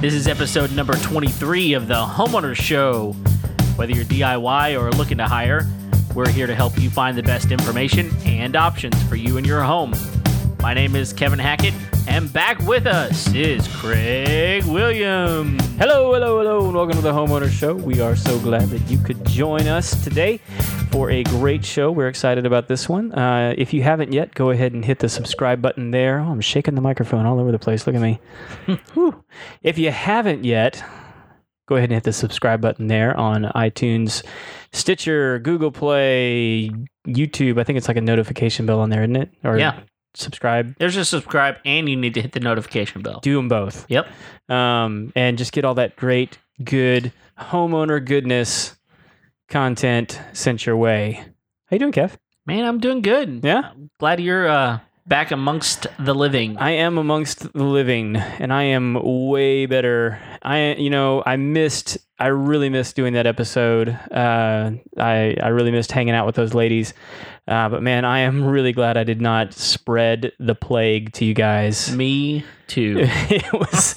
This is episode number 23 of the Homeowner Show. Whether you're DIY or looking to hire, we're here to help you find the best information and options for you and your home. My name is Kevin Hackett, and back with us is Craig Williams. Hello, hello, hello, and welcome to the Homeowner Show. We are so glad that you could join us today for a great show. We're excited about this one. Uh, if you haven't yet, go ahead and hit the subscribe button there. Oh, I'm shaking the microphone all over the place. Look at me. If you haven't yet, go ahead and hit the subscribe button there on iTunes, Stitcher, Google Play, YouTube. I think it's like a notification bell on there, isn't it? Or Yeah. Subscribe. There's a subscribe, and you need to hit the notification bell. Do them both. Yep. um, and just get all that great, good homeowner goodness content sent your way. How you doing, Kev? Man, I'm doing good. Yeah, Glad you're uh, back amongst the living. I am amongst the living, and I am way better. I, you know, I missed. I really missed doing that episode. Uh, I I really missed hanging out with those ladies. Uh, but man, I am really glad I did not spread the plague to you guys. Me too. it was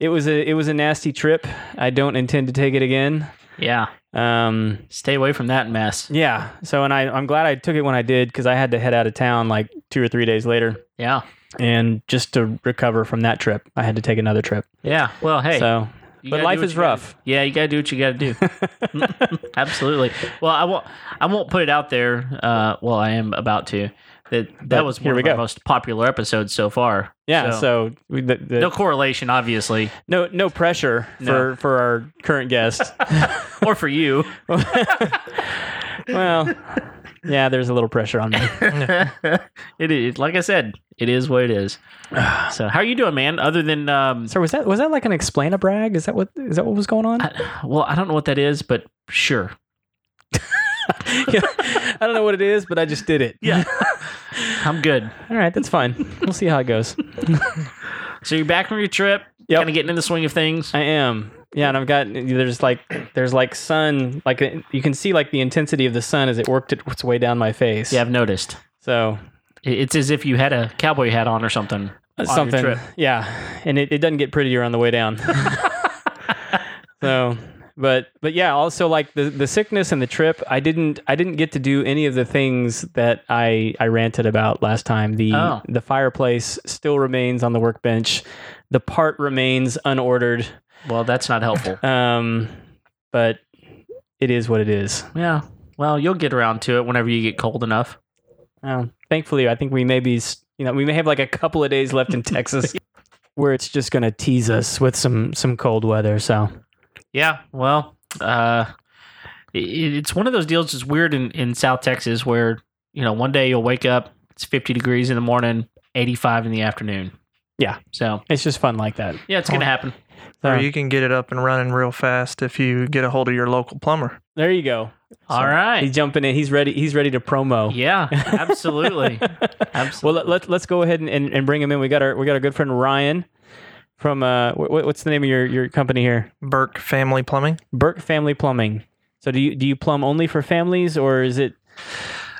it was a it was a nasty trip. I don't intend to take it again. yeah. Um, Stay away from that mess. yeah. So, and I, I'm glad I took it when I did because I had to head out of town like two or three days later, Yeah. and just to recover from that trip, I had to take another trip. Yeah. Well, hey. So, you but life is gotta- rough. yeah, you gotta do what you gotta do. Absolutely. Well, I won't. I won't put it out there. Uh, well, I am about to. That that But was one of our most popular episodes so far. yeah. So, So, we, the, the, no no, correlation, obviously, No no, pressure No. for for our current guest. or for you. well, yeah, there's a little pressure on me. it is like I said. It is what it is. So, how are you doing, man? Other than, um, So was that was that like an explain a brag? Is that what is that what was going on? I, well, I don't know what that is, but sure. Yeah, I don't know what it is, but I just did it. Yeah. I'm good. All right, that's fine. We'll see how it goes. So you're back from your trip. Yep. Kind of getting in the swing of things. I am. Yeah, and I've got there's like there's like sun like you can see like the intensity of the sun as it worked its way down my face. Yeah, I've noticed. So It's as if you had a cowboy hat on or something. on something. trip. Yeah, and it, it doesn't get prettier on the way down. so, but but yeah, also like the the sickness and the trip, I didn't I didn't get to do any of the things that I I ranted about last time. The Oh. the fireplace still remains on the workbench. The part remains unordered. Well, that's not helpful. Um, but it is what it is. yeah. Well, you'll get around to it whenever you get cold enough. Um, thankfully, I think we may be, you know, we may have like a couple of days left in Texas where it's just going to tease us with some some cold weather. So Yeah. Well, uh, it, it's one of those deals that's weird in, in South Texas where, you know, one day you'll wake up, it's 50 degrees in the morning, 85 in the afternoon. Yeah. So, it's just fun like that. yeah, it's going to happen. So, Or you can get it up and running real fast if you get a hold of your local plumber. there you go. All So, right. he's jumping in. He's ready. He's ready to promo. Yeah, absolutely. Absolutely. well, let, let, let's go ahead and, and, and bring him in. We got our we got our good friend Ryan from uh what, what's the name of your your company here? Burke Family Plumbing. Burke Family Plumbing. So do you do you plumb only for families or is it?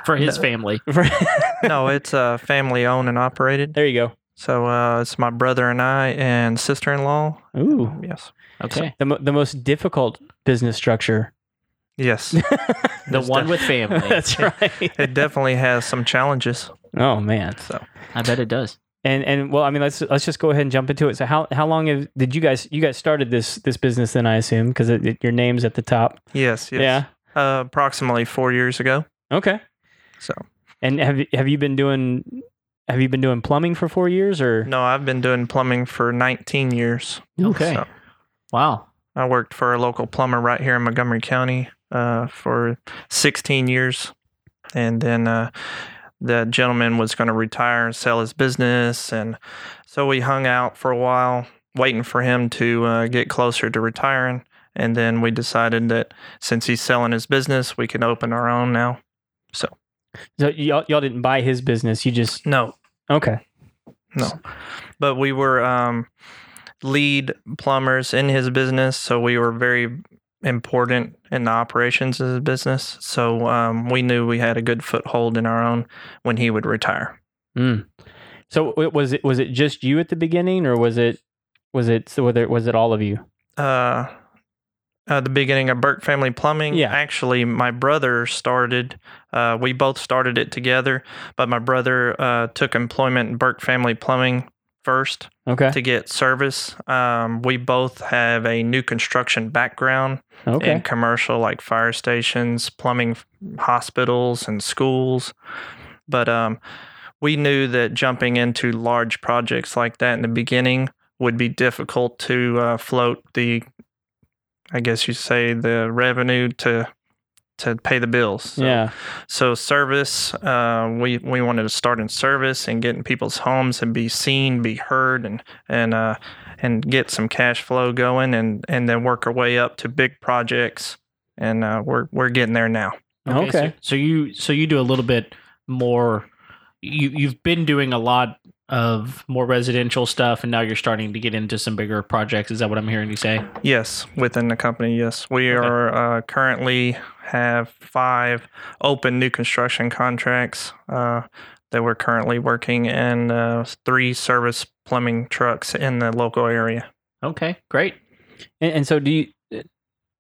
for his family. No, it's uh, family owned and operated. there you go. So uh, it's my brother and I and sister in law. Ooh, Yes. Okay. the mo- the most difficult business structure. Yes. The It's one def- with family. That's right. it definitely has some challenges. oh man. So I bet it does. And and well, I mean, let's let's just go ahead and jump into it. So how how long have, did you guys you guys started this this business? Then I assume because it, it- your name's at the top. yes, yes. Yeah. Uh, approximately four years ago. Okay. So And have you- have you been doing have you been doing plumbing for four years or? no, I've been doing plumbing for 19 years. Okay. So Wow. I worked for a local plumber right here in Montgomery County uh, for 16 years. And then uh, the gentleman was going to retire and sell his business. And so we hung out for a while, waiting for him to uh, get closer to retiring. And then we decided that since he's selling his business, we can open our own now. So, So y'all y'all didn't buy his business. You just no, okay. no. But we were um, lead plumbers in his business. So we were very important in the operations of his business. So um, we knew we had a good foothold in our own when he would retire. Mm. So w- was it was it just you at the beginning, or was it was it so whether was it all of you? uh, uh, the beginning of Burke Family Plumbing. Yeah. Actually, my brother started. Uh, we both started it together, but my brother uh, took employment in Burke Family Plumbing first Okay. to get service. Um, we both have a new construction background Okay. in commercial, like fire stations, plumbing, hospitals, and schools. But um, we knew that jumping into large projects like that in the beginning would be difficult to uh, float the, I guess you say, the revenue to to pay the bills. So, yeah. So service, uh, we we wanted to start in service and get in people's homes and be seen, be heard, and and uh, and get some cash flow going, and and then work our way up to big projects, and uh, we're we're getting there now. Okay. So, so you so you do a little bit more. You you've been doing a lot of more residential stuff, and now you're starting to get into some bigger projects. Is that what I'm hearing you say? Yes, within the company, yes, we Okay. are uh, currently have five open new construction contracts uh, that we're currently working, and uh, three service plumbing trucks in the local area. Okay, great. And, and so do you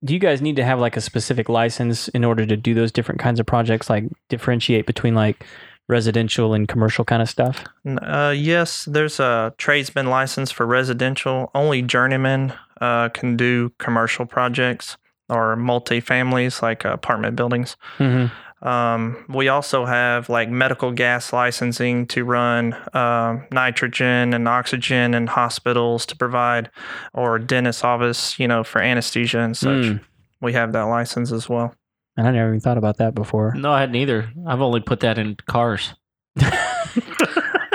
do you guys need to have like a specific license in order to do those different kinds of projects, like differentiate between like residential and commercial kind of stuff? Uh, yes, there's a tradesman license for residential. Only journeymen uh, can do commercial projects or multi-families like apartment buildings. Mm-hmm. Um, we also have like medical gas licensing to run um nitrogen and oxygen in hospitals to provide, or dentist office, you know, for anesthesia and such. Mm. We have that license as well. And I never even thought about that before. No, I hadn't either. I've only put that in cars.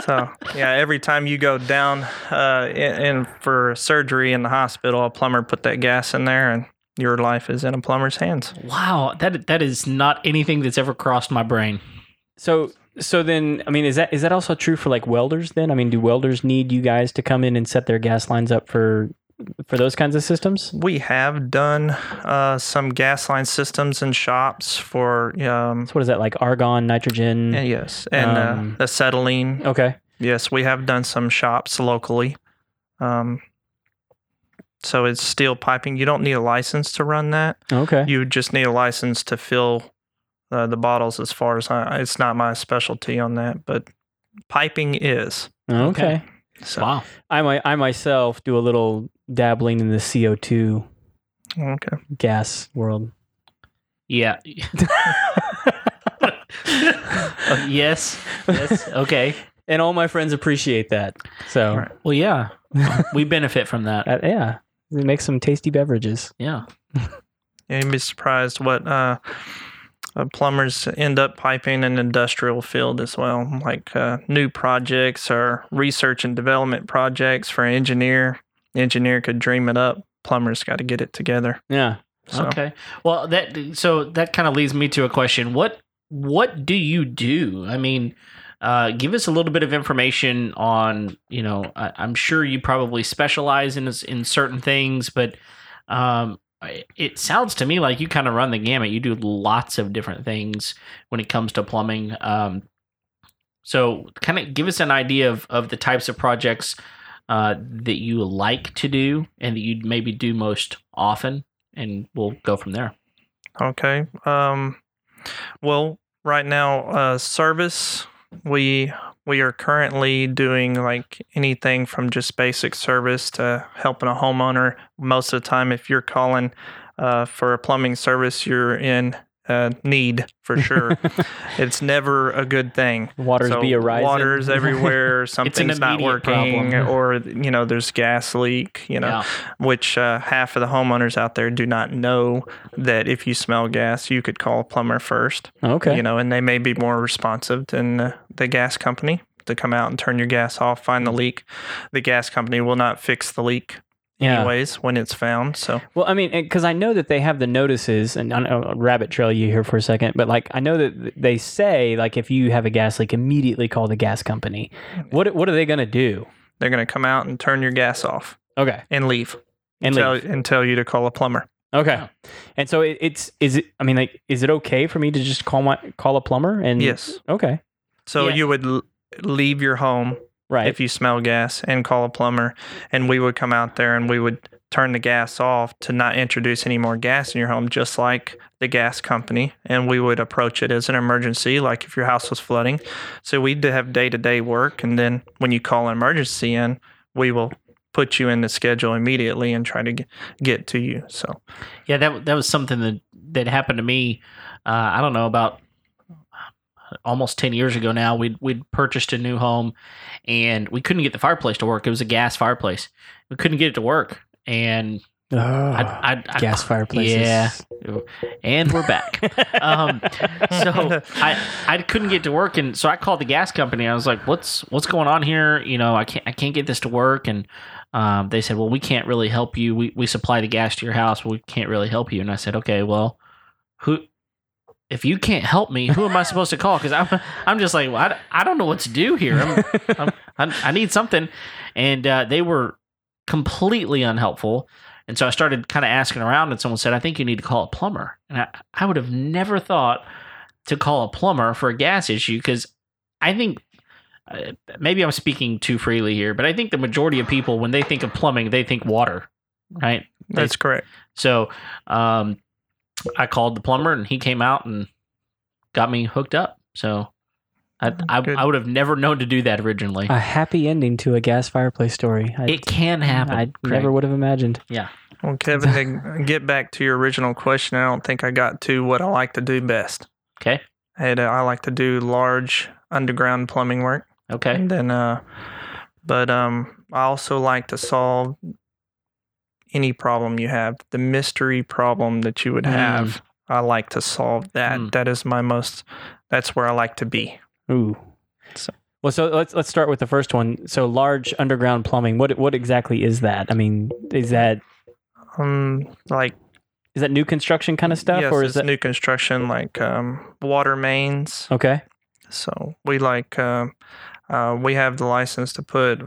So yeah, every time you go down uh, in, in for surgery in the hospital, a plumber put that gas in there, and your life is in a plumber's hands. Wow, that that is not anything that's ever crossed my brain. So so then I mean is that is that also true for like welders then? I mean do welders need you guys to come in and set their gas lines up for for those kinds of systems? We have done uh, some gas line systems in shops for um, So what is that like argon, nitrogen? and yes, and Um, uh, acetylene. okay. Yes, we have done some shops locally. Um, so it's steel piping. You don't need a license to run that. Okay. You just need a license to fill uh, the bottles. As far as I, it's not my specialty on that, but piping is. okay. So Wow. I my, I myself do a little dabbling in the CO2 okay. gas world. Yeah. Uh, yes. Yes. Okay. and all my friends appreciate that. So, Right. Well, yeah. We benefit from that. uh, yeah, it makes some tasty beverages. Yeah. Yeah, you'd be surprised what uh, uh, plumbers end up piping in the industrial field as well, like uh, new projects or research and development projects for an engineer. Engineer could dream it up. Plumber's got to get it together. Yeah. So Okay. Well, that so that kind of leads me to a question. What what do you do? I mean, uh, give us a little bit of information on. You know, I, I'm sure you probably specialize in in certain things, but um, it sounds to me like you kind of run the gamut. You do lots of different things when it comes to plumbing. Um, so, kind of give us an idea of of the types of projects uh, that you like to do and that you maybe do most often and we'll go from there. Okay. Um, well, right now, uh, service we we are currently doing like anything from just basic service to helping a homeowner. Most of the time, if you're calling uh, for a plumbing service, you're in uh, need for sure. it's never a good thing. Waters So be a rising. Waters everywhere. Something's not working, problem. or you know, there's gas leak. You know, Yeah. which uh, half of the homeowners out there do not know that if you smell gas, you could call a plumber first. Okay. You know, and they may be more responsive than uh, the gas company to come out and turn your gas off, find the leak. The gas company will not fix the leak yeah. anyways when it's found. So Well, I mean, because I know that they have the notices, and I know I'll rabbit trail you here for a second, but like I know that they say like if you have a gas leak, immediately call the gas company. What what are they gonna do? they're going to come out and turn your gas off Okay, and leave and tell, leave. and tell you to call a plumber. Okay, and so it, it's is it? I mean, like, is it okay for me to just call my call a plumber? And Yes. okay, So Yeah. you would l- leave your home Right. if you smell gas and call a plumber and we would come out there and we would turn the gas off to not introduce any more gas in your home just like the gas company and we would approach it as an emergency like if your house was flooding so we'd have day-to-day work and then when you call an emergency in we will put you in the schedule immediately and try to get, get to you so Yeah, that that was something that that happened to me. Uh, I don't know about almost ten years ago now. We'd we'd purchased a new home, and we couldn't get the fireplace to work. It was a gas fireplace. We couldn't get it to work, and Oh, I, I, I gas fireplaces. Yeah, and we're back. um, so I I couldn't get to work, and so I called the gas company. I was like, "What's what's going on here? You know, I can't I can't get this to work." And um, they said, "Well, we can't really help you. We we supply the gas to your house. We can't really help you." And I said, "Okay, well, who?" If you can't help me, who am I supposed to call? Because I'm, I'm just like, well, I, I don't know what to do here. I'm, I'm, I, I need something, and uh, they were completely unhelpful. And so I started kind of asking around, and someone said, I think you need to call a plumber. And I, I would have never thought to call a plumber for a gas issue because I think uh, maybe I'm speaking too freely here, but I think the majority of people, when they think of plumbing, they think water, right? that's correct So um, I called the plumber, and he came out and got me hooked up. So I, I, I would have never known to do that originally. A happy ending to a gas fireplace story. I, it can happen. I Craig. never would have imagined. Yeah. Well, Kevin, to get back to your original question, I don't think I got to what I like to do best. Okay. And uh, I like to do large underground plumbing work, Okay. and then, uh, but um, I also like to solve any problem you have. The mystery problem that you would Mm. have, I like to solve that. Mm. That is my most. That's where I like to be. Ooh. So- Well, so let's let's start with the first one. So large underground plumbing. What what exactly is that? I mean, is that Um, like is that new construction kind of stuff, yes, or is that new construction, like um, water mains. okay? So we like um, uh, we have the license to put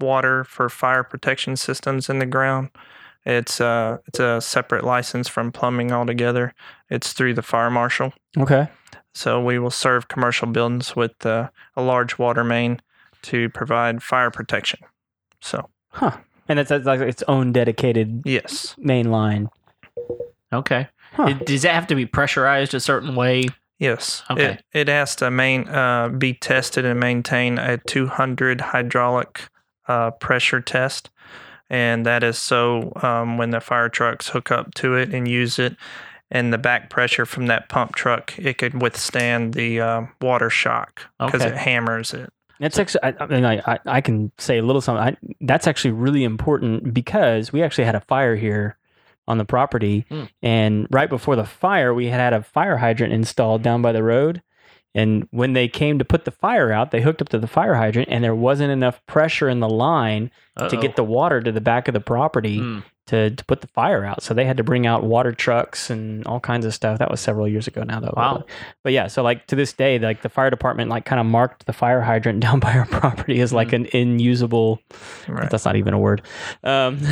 water for fire protection systems in the ground. It's uh it's a separate license from plumbing altogether. It's through the fire marshal. Okay. So we will serve commercial buildings with uh, a large water main to provide fire protection. So Huh. And it's, it's like its own dedicated yes, main line. Okay. Huh. It- does that have to be pressurized a certain way? yes. Okay. It, it has to main uh, be tested and maintain a 200 hydraulic uh, pressure test. And that is so um, when the fire trucks hook up to it and use it, and the back pressure from that pump truck, it could withstand the uh, water shock because Okay. it hammers it. That's actually, I, I mean, I, I, can say a little something. I, that's actually really important because we actually had a fire here on the property. Hmm. And right before the fire, we had had a fire hydrant installed down by the road. And when they came to put the fire out, they hooked up to the fire hydrant and there wasn't enough pressure in the line to get the water to the back of the property Mm. To, to put the fire out. So they had to bring out water trucks and all kinds of stuff. That was several years ago now, though. Wow. But yeah, so like to this day, like the fire department like kind of marked the fire hydrant down by our property as like an inusable. Right. That's not even a word. Um,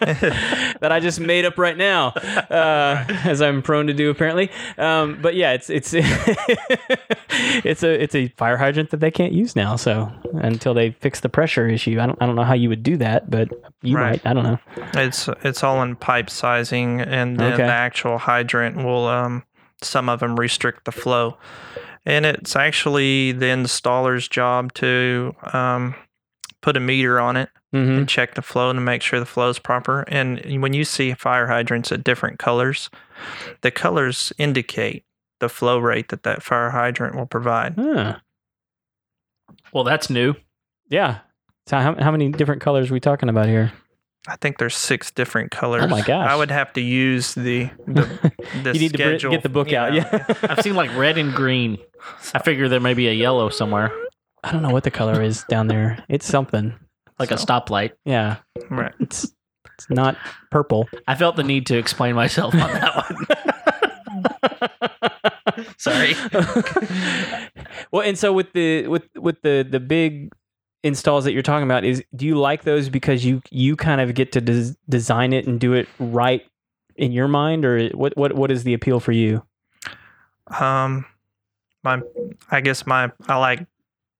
that I just made up right now, uh, as I'm prone to do apparently. Um, but yeah, it's it's it's a it's a fire hydrant that they can't use now. So until they fix the pressure issue, I don't I don't know how you would do that, but you Right. might. I don't know. It's it's all in pipe sizing, and then Okay. the actual hydrant will um, some of them restrict the flow, and it's actually the installer's job to um, put a meter on it hmm and check the flow to make sure the flow is proper. And when you see fire hydrants at different colors, the colors indicate the flow rate that that fire hydrant will provide. Huh. Well, that's new. Yeah. So how, how many different colors are we talking about here? I think there's six different colors. Oh my gosh. I would have to use the the, the you need to get the book out. Yeah. I've seen like red and green. I figure there may be a yellow somewhere, I don't know what the color is down there. It's something. like a stoplight. Yeah. Right. It's it's not purple. I felt the need to explain myself on that one. Sorry. well, and so with the with with the the big installs that you're talking about is do you like those because you you kind of get to des- design it and do it right in your mind or what what what is the appeal for you? Um, my, I guess my, I like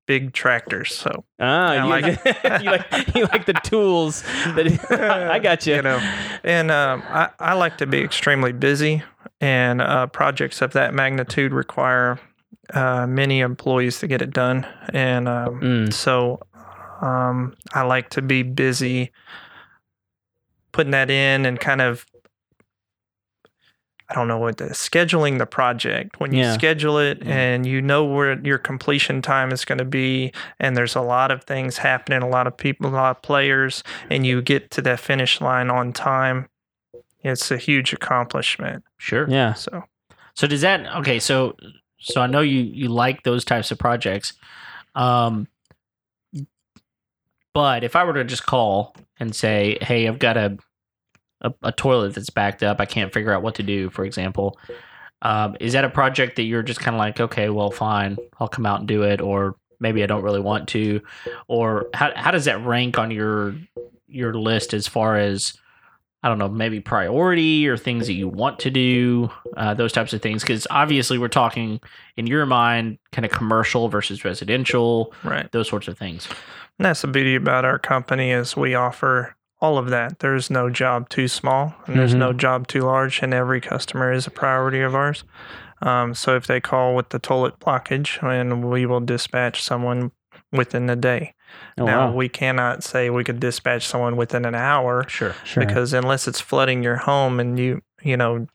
big tractors. So Ah, I you like you like you like the tools. That I got you. you know, and um, I, I like to be extremely busy, and uh, projects of that magnitude require uh, many employees to get it done, and um, Mm, so um, I like to be busy putting that in and kind of. I don't know what the scheduling the project when you Yeah. schedule it and you know where your completion time is going to be and there's a lot of things happening a lot of people a lot of players and you get to that finish line on time it's a huge accomplishment Sure. yeah. so So does that okay? So so I know you you like those types of projects, um, but if I were to just call and say, "Hey, I've got a a, a toilet that's backed up. I can't figure out what to do," for example, um, is that a project that you're just kind of like, "Okay, well, fine, I'll come out and do it," or maybe I don't really want to, or how how does that rank on your your list as far as I don't know, maybe priority or things that you want to do, uh, those types of things. Because obviously, we're talking in your mind, kind of commercial versus residential, right those sorts of things. And that's the beauty about our company is we offer all of that. There's no job too small and there's Mhm. no job too large, and every customer is a priority of ours. Um, so if they call with the toilet blockage, and we will dispatch someone within the day. Oh, now wow. we cannot say we could dispatch someone within an hour Sure. Sure. because unless it's flooding your home and you you know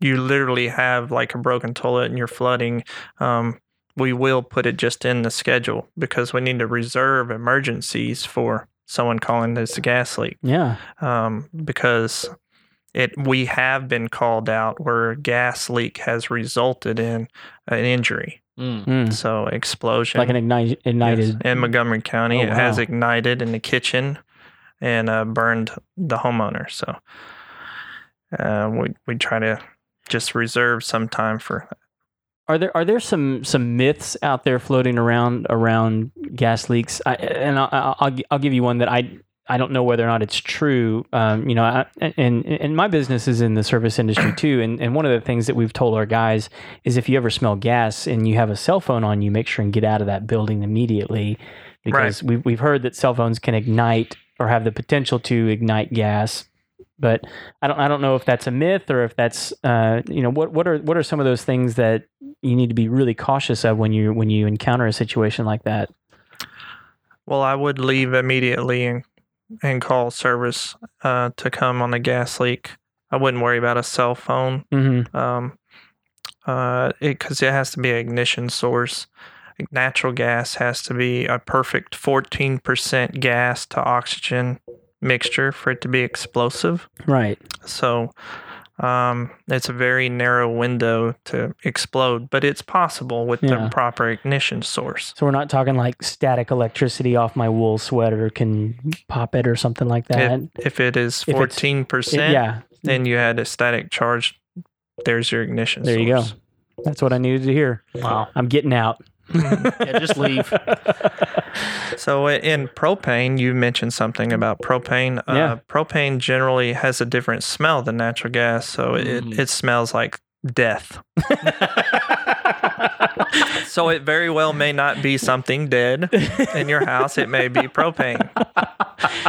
you literally have like a broken toilet and you're flooding um, we will put it just in the schedule because we need to reserve emergencies for someone calling this a gas leak yeah. um, because it we have been called out where a gas leak has resulted in an injury Mm. Mm. so explosion Like an ignite, ignited. Yes, in Montgomery County. Oh, it has ignited in the kitchen and uh, burned the homeowner. So uh, we we try to just reserve some time for. Are there are there some some myths out there floating around around gas leaks? I, and I'll, I'll I'll I'll give you one that I I don't know whether or not it's true. Um, you know, I, and and my business is in the service industry too. And and one of the things that we've told our guys is if you ever smell gas and you have a cell phone on you, make sure and get out of that building immediately, because we've we've heard that cell phones can ignite or have the potential to ignite gas. But I don't I don't know if that's a myth or if that's uh, you know what what are what are some of those things that you need to be really cautious of when you when you encounter a situation like that. Well, I would leave immediately and and call service uh, to come on a gas leak. I wouldn't worry about a cell phone. Mm-hmm. Um, uh, it because it has to be an ignition source. Natural gas has to be a perfect fourteen percent gas to oxygen mixture for it to be explosive. Right. So um, it's a very narrow window to explode, but it's possible with Yeah. the proper ignition source. So we're not talking like static electricity off my wool sweater can pop it or something like that. If, if it is fourteen percent, yeah, then you had a static charge. There's your ignition. There you go. that's what I needed to hear. Wow. I'm getting out. Yeah, just leave. So in propane, you mentioned something about propane. Yeah. Uh, propane generally has a different smell than natural gas, so it, Mm. it smells like death. So it very well may not be something dead in your house. It may be propane.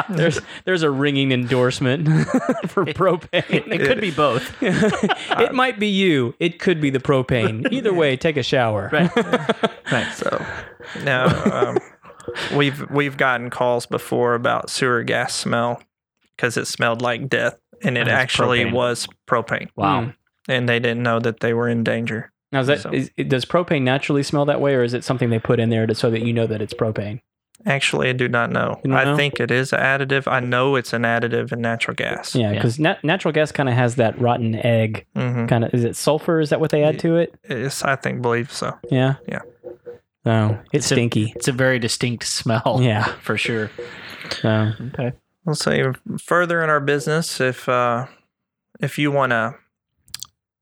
there's there's a ringing endorsement for propane. It could be both. it might be you. It could be the propane. Either way, take a shower. Right. Right. So now um, we've we've gotten calls before about sewer gas smell because it smelled like death, and it And actually propane. was propane, Wow. Mm. and they didn't know that they were in danger. Now, is that So- is, does propane naturally smell that way, or is it something they put in there to, so that you know that it's propane? Actually, I do not know. You don't I know? think it is an additive. I know it's an additive in natural gas. Yeah, Yeah. because nat- natural gas kind of has that rotten egg hmm kind of. Is it sulfur? Is that what they add to it? It's, I think believe so. Yeah. Yeah. Oh, it's It's a- stinky. It's a very distinct smell. Yeah. For sure. So, Okay. We'll say further in our business, if uh, if you want to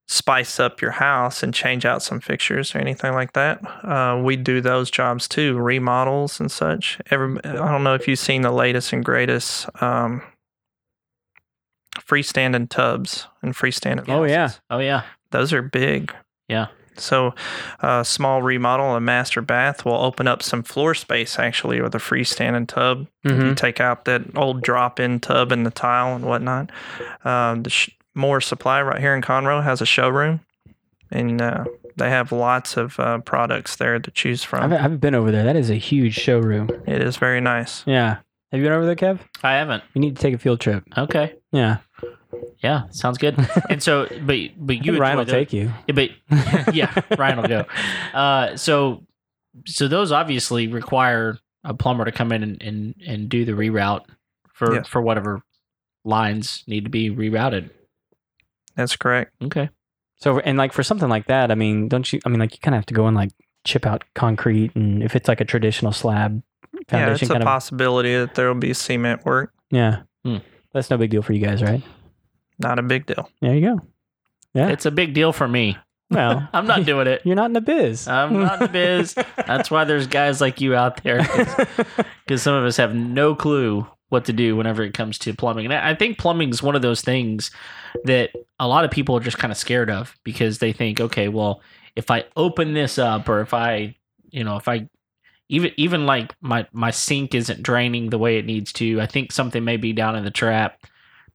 spice up your house and change out some fixtures or anything like that, uh, we do those jobs too, remodels and such. Every I don't know if you've seen the latest and greatest um, freestanding tubs and freestanding. Oh, yeah. Oh yeah. those are big. yeah. So, a small remodel, a master bath, will open up some floor space actually with a freestanding tub. If You take out that old drop in tub and the tile and whatnot. Um, the sh- Moore Supply right here in Conroe has a showroom, and uh, they have lots of uh, products there to choose I from. haven't, I haven't been over there. That is a huge showroom. It is very nice. Yeah. Have you been over there, Kev? I haven't. You need to take a field trip. Okay. Yeah. Yeah, sounds good. and so, but but you Ryan will enjoy those- take you. Yeah, but yeah, Ryan will go. Uh, so so those obviously require a plumber to come in and and, and do the reroute for Yes. for whatever lines need to be rerouted. That's correct. Okay. So, and like for something like that, I mean, don't you? I mean, like you kind of have to go and like chip out concrete, and if it's like a traditional slab Yeah, it's a kind of. possibility that there will be cement work. Yeah. Hmm. That's no big deal for you guys, right? Not a big deal. There you go. Yeah. It's a big deal for me. Well, I'm not doing it. You're not in the biz. I'm not in the biz. That's why there's guys like you out there because some of us have no clue what to do whenever it comes to plumbing. And I think plumbing is one of those things that a lot of people are just kind of scared of because they think, okay, well, if I open this up or if I, you know, if I even even like my my sink isn't draining the way it needs to, I think something may be down in the trap.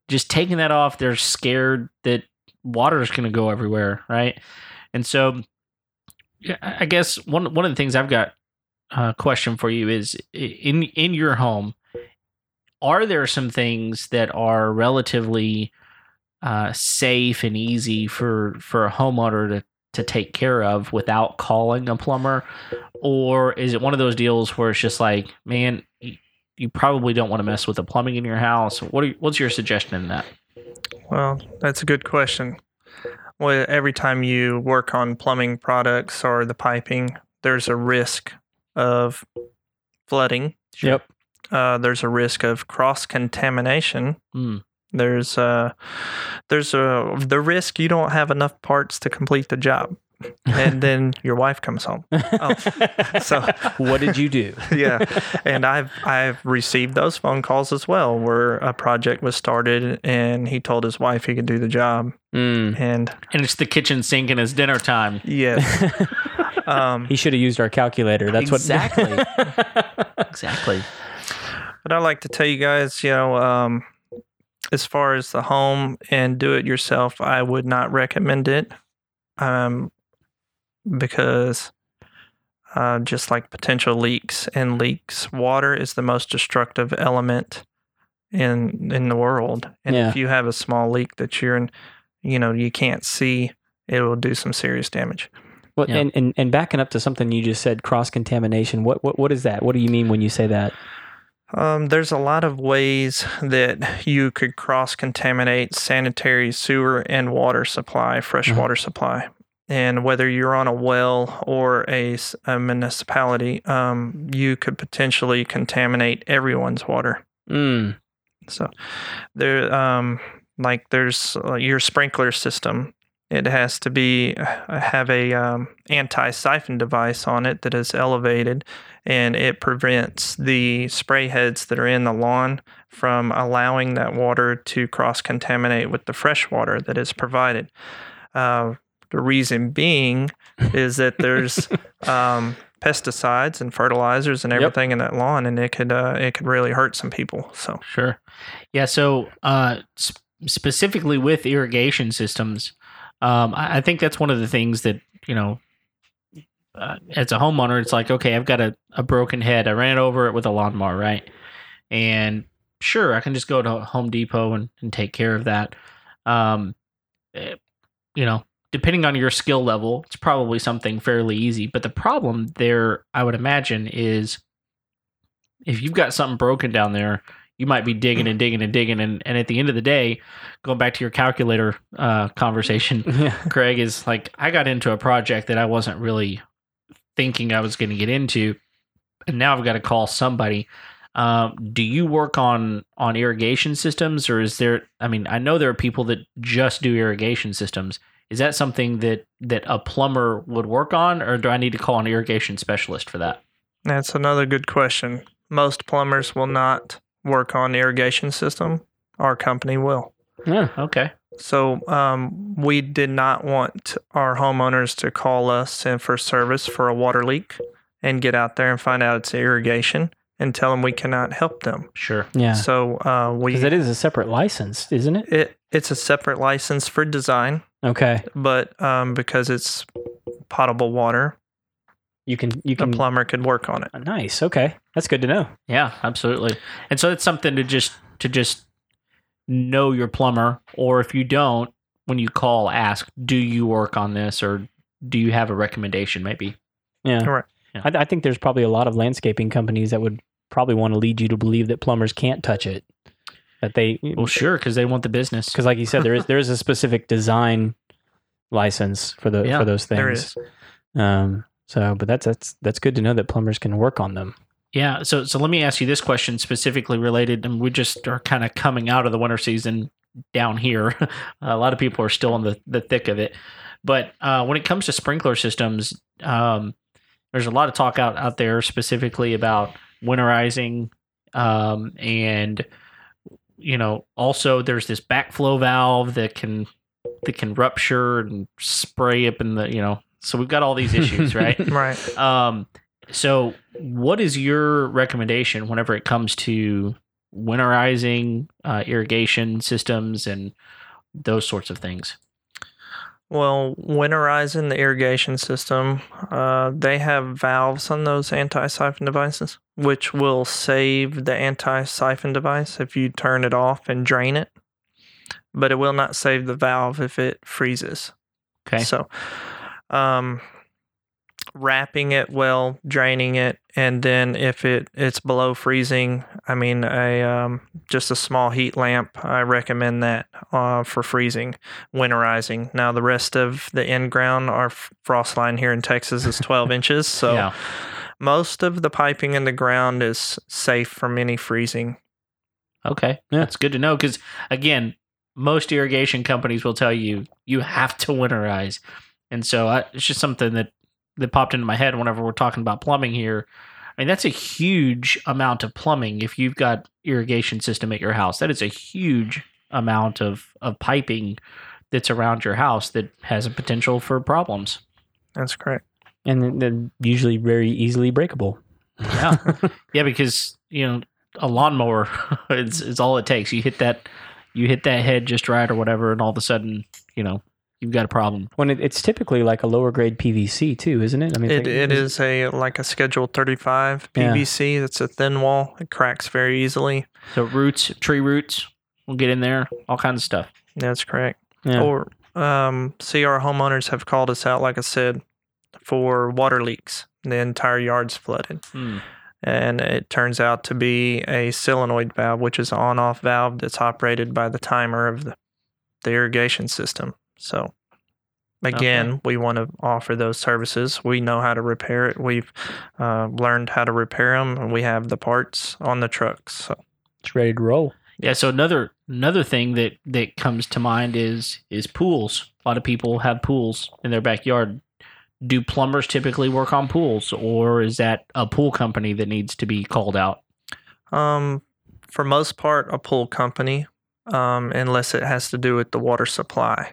Just taking that off, they're scared that water is going to go everywhere, right? And so I guess one one of the things I've got uh, a question for you is in in your home, are there some things that are relatively uh, safe and easy for for a homeowner to to take care of without calling a plumber, or is it one of those deals where it's just like, man, you, probably don't want to mess with the plumbing in your house? What are, what's your suggestion in that? Well, that's a good question. Well, every time you work on plumbing products or the piping, there's a risk of flooding. Yep. Uh, there's a risk of cross contamination. Hmm. There's uh, there's a the risk you don't have enough parts to complete the job, and then your wife comes home. Oh, so what did you do? yeah, and I've I've received those phone calls as well, where a project was started and he told his wife he could do the job, Mm. and And it's the kitchen sink and it's dinner time. yes, um, he should have used our calculator. That's Exactly. what. Exactly exactly. But I like to tell you guys, you know, um, as far as the home and do it yourself, I would not recommend it, um, because. Uh, just like potential leaks and leaks, water is the most destructive element in in the world. And Yeah. if you have a small leak that you're in, you know, you can't see, it will do some serious damage. Well, Yeah. and, and and backing up to something you just said, cross contamination. What what what is that? What do you mean when you say that? Um, there's a lot of ways that you could cross contaminate sanitary sewer and water supply, fresh Mhm. water supply. And whether you're on a well or a municipality, um, you could potentially contaminate everyone's water. Mm. So there, um, like there's uh, your sprinkler system. It has to be uh, have a um, anti siphon device on it that is elevated, and it prevents the spray heads that are in the lawn from allowing that water to cross contaminate with the fresh water that is provided. Uh, the reason being is that there's um, pesticides and fertilizers and Yep. everything in that lawn, and it could uh, it could really hurt some people. So. Sure. Yeah. So, uh, sp- specifically with irrigation systems, um, I-, I think that's one of the things that you know, uh, as a homeowner, it's like, okay, I've got a, a broken head. I ran over it with a lawnmower, right? And sure, I can just go to Home Depot and, and take care of that. Um, eh, you know, depending on your skill level, it's probably something fairly easy. But the problem there, I would imagine, is if you've got something broken down there, you might be digging and digging and digging, and, and at the end of the day, going back to your calculator uh, conversation. Craig is like, I got into a project that I wasn't really thinking I was going to get into, and now I've got to call somebody. Um, do you work on on irrigation systems, or is there? I mean, I know there are people that just do irrigation systems. Is that something that that a plumber would work on, or do I need to call an irrigation specialist for that? That's another good question. Most plumbers will not work on irrigation system. Our company will. Yeah. Okay, So um, we did not want our homeowners to call us in for service for a water leak and get out there and find out it's irrigation and tell them we cannot help them. Sure. Yeah. So uh, we Because it is a separate license, isn't it? it it's a separate license for design, Okay. but um, because it's potable water, You can you a can plumber could work on it. Nice. Okay. That's good to know. Yeah, absolutely. And so it's something to just to just know your plumber, or if you don't, when you call, ask, "Do you work on this?" or "Do you have a recommendation?" Maybe. Yeah. Correct. Yeah. I, I think there's probably a lot of landscaping companies that would probably want to lead you to believe that plumbers can't touch it. That they Well, sure, because they want the business. because like you said there is there is a specific design license for the Yeah, for those things. is. Um so but that's that's that's good to know that plumbers can work on them. Yeah. So so let me ask you this question specifically related, and we just are kind of coming out of the winter season down here. a lot of people are still in the the thick of it, but uh, when it comes to sprinkler systems, um, there's a lot of talk out out there specifically about winterizing, um, and you know also there's this backflow valve that can that can rupture and spray up in the you know. So we've got all these issues, right? Right. Um, so what is your recommendation whenever it comes to winterizing uh, irrigation systems and those sorts of things? Well, winterizing the irrigation system, uh, they have valves on those anti siphon devices, which will save the anti siphon device if you turn it off and drain it. But it will not save the valve if it freezes. Okay. So, um, wrapping it well, draining it, and then if it it's below freezing, I mean a um, just a small heat lamp. I recommend that uh, for freezing, winterizing. Now the rest of the in ground, our frost line here in Texas is 12 inches, so yeah. most of the piping in the ground is safe from any freezing. Okay. Yeah. That's good to know because again, most irrigation companies will tell you you have to winterize, and so I, it's just something that that popped into my head whenever we're talking about plumbing here. I mean, that's a huge amount of plumbing if you've got irrigation system at your house. That is a huge amount of of piping that's around your house that has a potential for problems. That's correct. And then- then usually very easily breakable. Yeah. yeah, because you know a lawnmower is is all it takes. You hit that you hit that head just right or whatever, and all of a sudden, you know, you've got a problem. When it, it's typically like a lower grade PVC too, isn't it? I mean, It, like- it is a like a Schedule 35 Yeah. PVC. It's a thin wall. It cracks very easily. So roots, tree roots, will get in there, all kinds of stuff. That's correct. Yeah. Or um, see, our homeowners have called us out, like I said, for water leaks. The entire yard's flooded. Hmm. And it turns out to be a solenoid valve, which is an on off valve that's operated by the timer of the, the irrigation system. So, again, we want to offer those services. We know how to repair it. We've uh, learned how to repair them, and we have the parts on the trucks. So, it's ready to roll. Yeah. So another another thing that that comes to mind is is pools. A lot of people have pools in their backyard. Do plumbers typically work on pools, or is that a pool company that needs to be called out? Um, for most part, a pool company, um, unless it has to do with the water supply.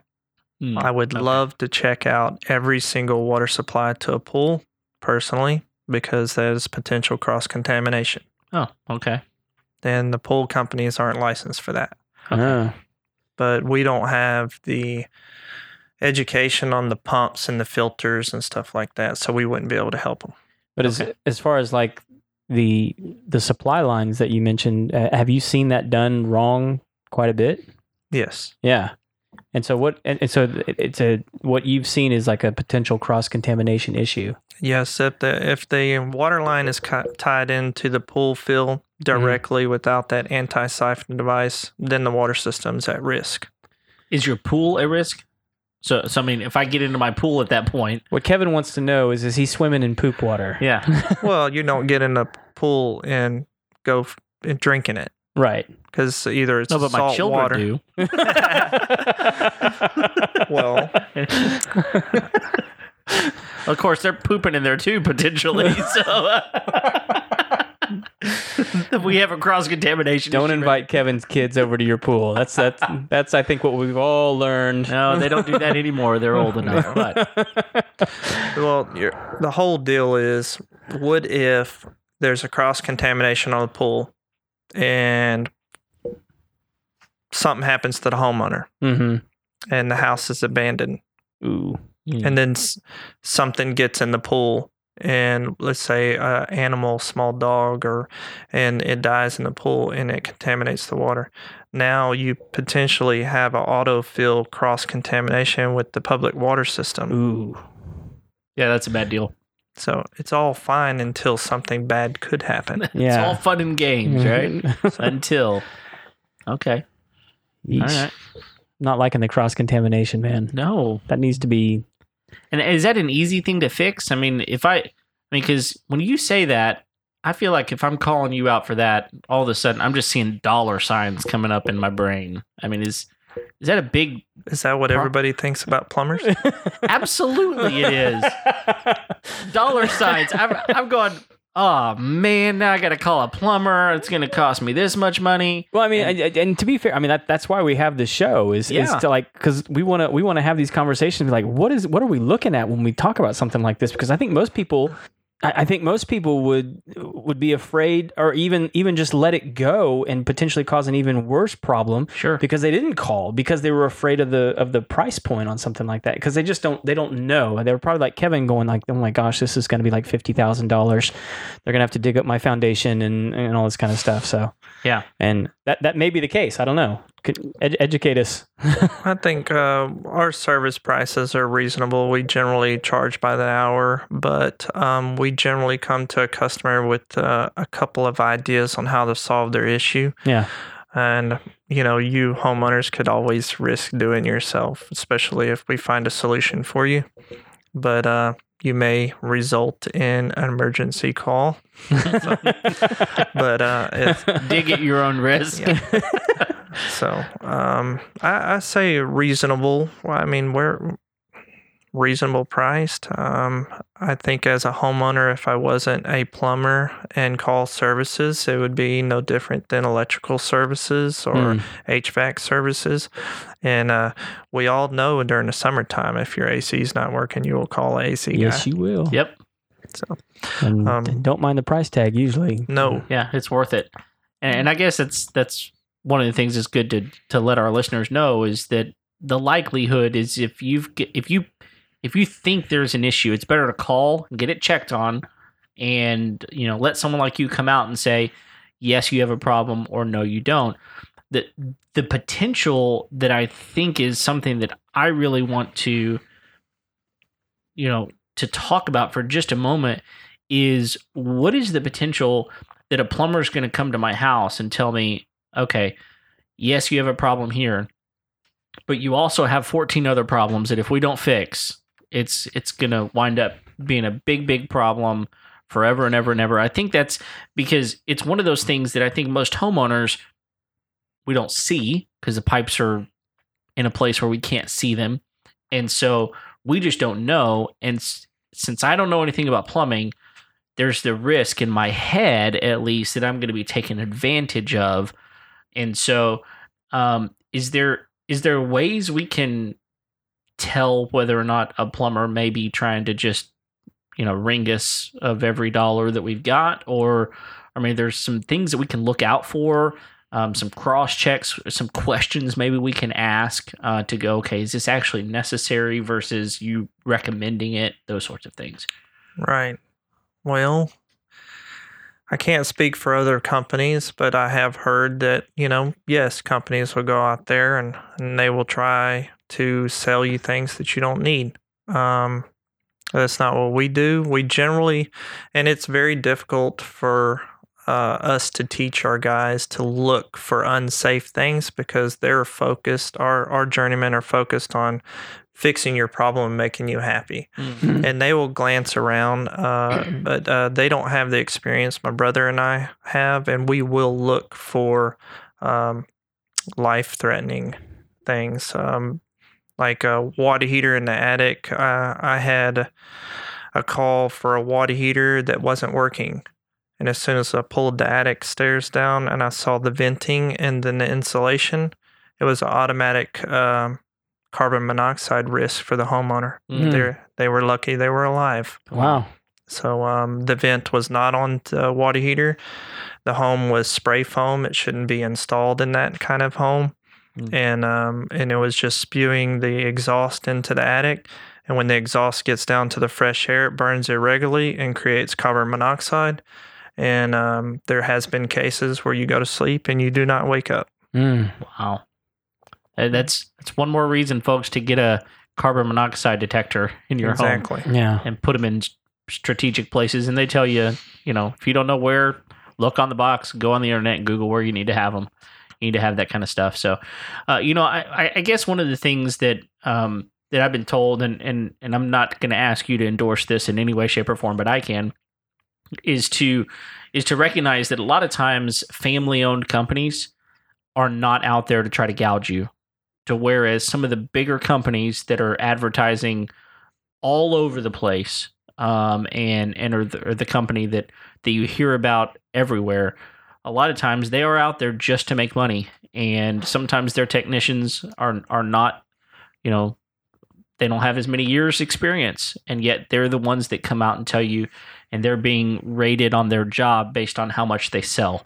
Hmm. I would Okay. love to check out every single water supply to a pool personally because that is potential cross contamination. Oh, okay. And the pool companies aren't licensed for that. Ah. But we don't have the education on the pumps and the filters and stuff like that. So we wouldn't be able to help them. But as as far as like the the supply lines that you mentioned, uh, have you seen that done wrong quite a bit? Yes. Yeah. And so what? And, and so it's a what you've seen is like a potential cross contamination issue. Yes, if the if the water line is ki- tied into the pool fill mm-hmm. directly without that anti siphon device, then the water system's at risk. Is your pool at risk? So, so I mean, if I get into my pool at that point, What Kevin wants to know is is he swimming in poop water? yeah, well, you don't get in a pool and go f- and drinking it Right. because either it's no, but my salt children water. do. Well, of course, they're pooping in there too, potentially. So, uh, we have a cross contamination. Don't invite Kevin's kids over to your pool. That's that's that's I think what we've all learned. No, they don't do that anymore. They're old enough. But Well, you the whole deal is what if there's a cross contamination on the pool and something happens to the homeowner mm-hmm. and the house is abandoned Ooh. and then s- something gets in the pool and let's say a animal small dog or and it dies in the pool and it contaminates the water now you potentially have an autofill cross contamination with the public water system Ooh. yeah, that's a bad deal. So it's all fine until something bad could happen yeah. It's all fun and games, mm-hmm. right? Until. Okay. All Yeesh. right. Not liking the cross contamination, man. No. That needs to be. And is that an easy thing to fix? I mean, if I, I mean, because when you say that, I feel like if I'm calling you out for that, all of a sudden I'm just seeing dollar signs coming up in my brain. I mean, is is that a big? is that what Pro- everybody thinks about plumbers Absolutely, it is. Dollar signs. I'm, I'm going. Oh man, now I got to call a plumber. It's going to cost me this much money. Well, I mean, and, and to be fair, I mean that that's why we have this show is is to like because we want to we want to have these conversations. Like, what is what are we looking at when we talk about something like this? Because I think most people, I, think most people would would be afraid or even even just let it go and potentially cause an even worse problem Sure. because they didn't call because they were afraid of the of the price point on something like that because they just don't they don't know. They were probably like Kevin going like oh my gosh this is going to be like fifty thousand dollars. They're gonna have to dig up my foundation and, and all this kind of stuff. So Yeah. and that that may be the case. I don't know Could ed- educate us I think uh, our service prices are reasonable. We generally charge by the hour, but um, we generally come to a customer with uh, a couple of ideas on how to solve their issue. yeah And, you know, you homeowners could always risk doing yourself, especially if we find a solution for you. But uh, you may result in an emergency call. but uh, it's, Dig at your own risk. So um, I, I say reasonable. Well, I mean, we're reasonable priced. Um, I think as a homeowner, if I wasn't a plumber and call services, it would be no different than electrical services or Hmm. HVAC services. And uh, we all know during the summertime, if your AC is not working, you will call an AC yes guy. you will Yep. So and, Um, don't mind the price tag usually no, Yeah, it's worth it. And, and I guess that's that's one of the things that's good to to let our listeners know is that the likelihood is if you've if you if you think there's an issue, it's better to call and get it checked on, and you know let someone like you come out and say yes you have a problem or no you don't. The the potential that I think is something that I really want to you know to talk about for just a moment is what is the potential that a plumber is going to come to my house and tell me, okay, yes, you have a problem here, but you also have 14 other problems that if we don't fix, it's it's going to wind up being a big big problem forever and ever and ever. I think that's because it's one of those things that I think most homeowners we don't see because the pipes are in a place where we can't see them. And so we just don't know and s- since I don't know anything about plumbing, there's the risk in my head at least that I'm going to be taken advantage of. And so um is there is there ways we can tell whether or not a plumber may be trying to just you know ring us of every dollar that we've got? Or I mean there's some things that we can look out for um, some cross checks some questions maybe we can ask uh, to go okay is this actually necessary versus you recommending it? Those sorts of things. Right. Well, I can't speak for other companies, but I have heard that, you know, yes, companies will go out there and, and they will try to sell you things that you don't need. Um, that's not what we do. We generally, and it's very difficult for uh, us to teach our guys to look for unsafe things because they're focused, our, our journeymen are focused on fixing your problem and making you happy. And they will glance around, uh, but uh, they don't have the experience my brother and I have, and we will look for um, life-threatening things, um, like a water heater in the attic. Uh, I had a call for a water heater that wasn't working, And as soon as I pulled the attic stairs down and I saw the venting and then the insulation, it was an automatic um, carbon monoxide risk for the homeowner. Mm. They they were lucky they were alive. Wow. So um, the vent was not on the water heater. The home was spray foam. It shouldn't be installed in that kind of home, Mm. and um, and it was just spewing the exhaust into the attic. And when the exhaust gets down to the fresh air, it burns irregularly and creates carbon monoxide. And um, there has been cases where you go to sleep and you do not wake up. Mm. Wow. Uh, That's that's one more reason, folks, to get a carbon monoxide detector in your home exactly. Yeah. and put them in strategic places. And they tell you, you know, if you don't know where, look on the box, go on the internet, and Google where you need to have them. You need to have that kind of stuff. So, uh, you know, I, I- I guess one of the things that um, that I've been told, and and and I'm not going to ask you to endorse this in any way, shape, or form, but I can, is to is to recognize that a lot of times family owned companies are not out there to try to gouge you. To whereas some of the bigger companies that are advertising all over the place um, and and are the, are the company that that you hear about everywhere. A lot of times they are out there just to make money, and sometimes their technicians are are not, you know, they don't have as many years experience, and yet they're the ones that come out and tell you, and they're being rated on their job based on how much they sell.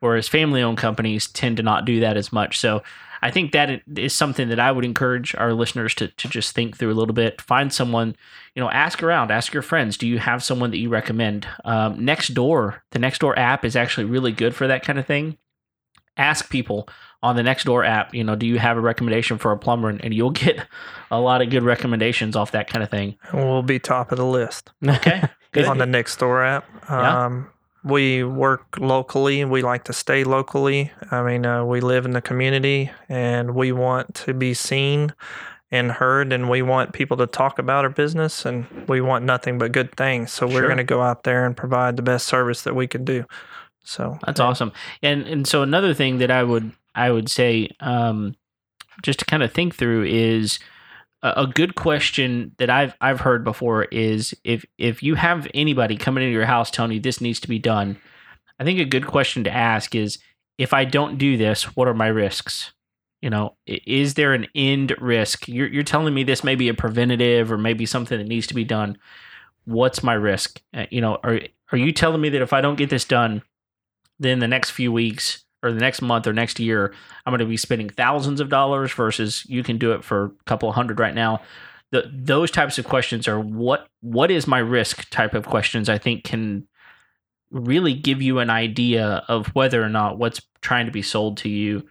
Whereas family owned companies tend to not do that as much. So I think that is something that I would encourage our listeners to, to just think through a little bit. Find someone, you know, ask around, ask your friends. Do you have someone that you recommend? Um, Nextdoor, the Nextdoor app is actually really good for that kind of thing. Ask people on the Nextdoor app, you know, do you have a recommendation for a plumber? And, and you'll get a lot of good recommendations off that kind of thing. We'll be top of the list. Okay. Good. on the Nextdoor app. Yeah. Um, we work locally. We like to stay locally. I mean, uh, we live in the community and we want to be seen and heard, and we want people to talk about our business, and we want nothing but good things. So we're Sure. going to go out there and provide the best service that we can do. So That's awesome. And and so another thing that I would I would say um, just to kind of think through is a, good question that I've I've heard before is if if you have anybody coming into your house telling you this needs to be done, I think a good question to ask is if I don't do this, what are my risks? You know, is there an end risk? You're you're telling me this may be a preventative or maybe something that needs to be done. What's my risk? Uh, you know, are are you telling me that if I don't get this done, then the next few weeks or the next month or next year, I'm going to be spending thousands of dollars versus you can do it for a couple hundred right now. The, those types of questions are what what is my risk type of questions I think can really give you an idea of whether or not what's trying to be sold to you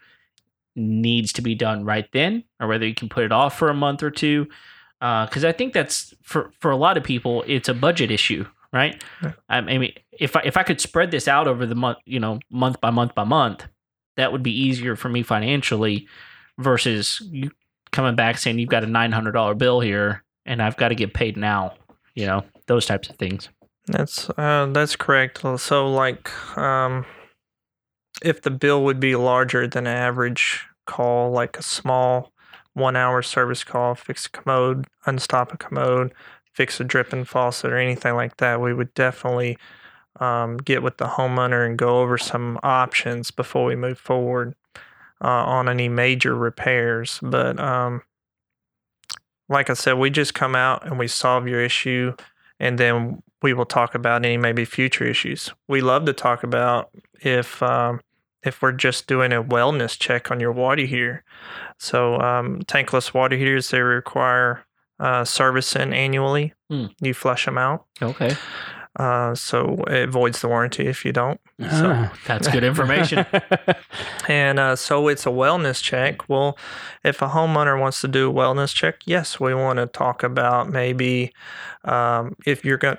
needs to be done right then or whether you can put it off for a month or two uh, because I think that's for for a lot of people it's a budget issue right Yeah. I mean if I if I could spread this out over the month you know month by month by month that would be easier for me financially versus you coming back saying you've got a $900 bill here and I've got to get paid now you know those types of things That's uh, that's correct. So like, um, if the bill would be larger than an average call, like a small one-hour service call, fix a commode, unstop a commode, fix a dripping faucet, or anything like that, we would definitely um, get with the homeowner and go over some options before we move forward uh, on any major repairs. But um, like I said, we just come out and we solve your issue and then we will talk about any maybe future issues. We love to talk about if um, if we're just doing a wellness check on your water heater. So um, tankless water heaters they require uh, servicing annually. Hmm. You flush them out, okay uh, so it voids the warranty if you don't. Ah. that's good information And uh, so it's a wellness check. Well, if a homeowner wants to do a wellness check, yes, we want to talk about maybe um, if you're going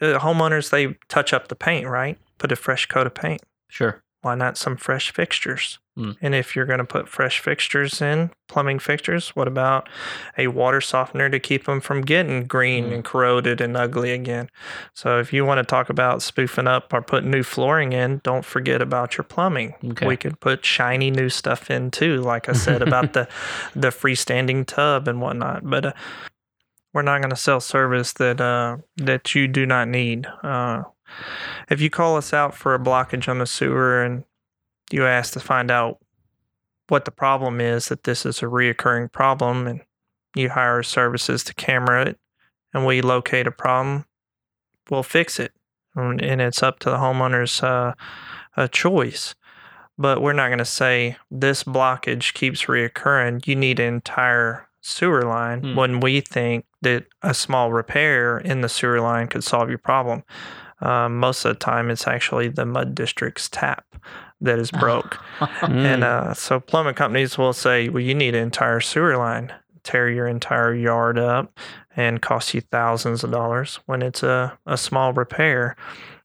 to, homeowners, they touch up the paint, right? Put a fresh coat of paint. sure Why not some fresh fixtures? Mm. And if you're going to put fresh fixtures in, plumbing fixtures, what about a water softener to keep them from getting green Mm. and corroded and ugly again? So if you want to talk about spoofing up or putting new flooring in, don't forget about your plumbing. Okay. We could put shiny new stuff in too, like I said about the the freestanding tub and whatnot. But uh, we're not going to sell service that uh, that you do not need. Uh, if you call us out for a blockage on the sewer and you ask to find out what the problem is, that this is a reoccurring problem, and you hire services to camera it, and we locate a problem, we'll fix it, and it's up to the homeowner's uh, a choice. But we're not going to say this blockage keeps reoccurring. You need an entire sewer line Hmm. when we think that a small repair in the sewer line could solve your problem. Um, most of the time, it's actually the mud district's tap that is broke. And Mm. uh, so plumbing companies will say, well, you need an entire sewer line, tear your entire yard up and cost you thousands of dollars when it's a, a small repair.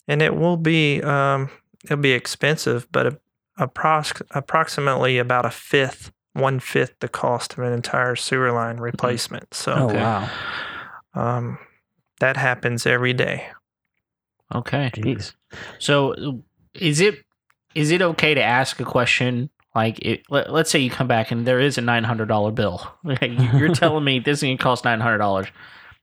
And it will be, um, it'll be expensive, but a, approx- approximately about a fifth, one fifth the cost of an entire sewer line replacement. So oh wow, um, that happens every day. Okay. jeez. So is it is it okay to ask a question like it, let, let's say you come back and there is a nine hundred dollar bill. You're telling me this is going to cost nine hundred dollars,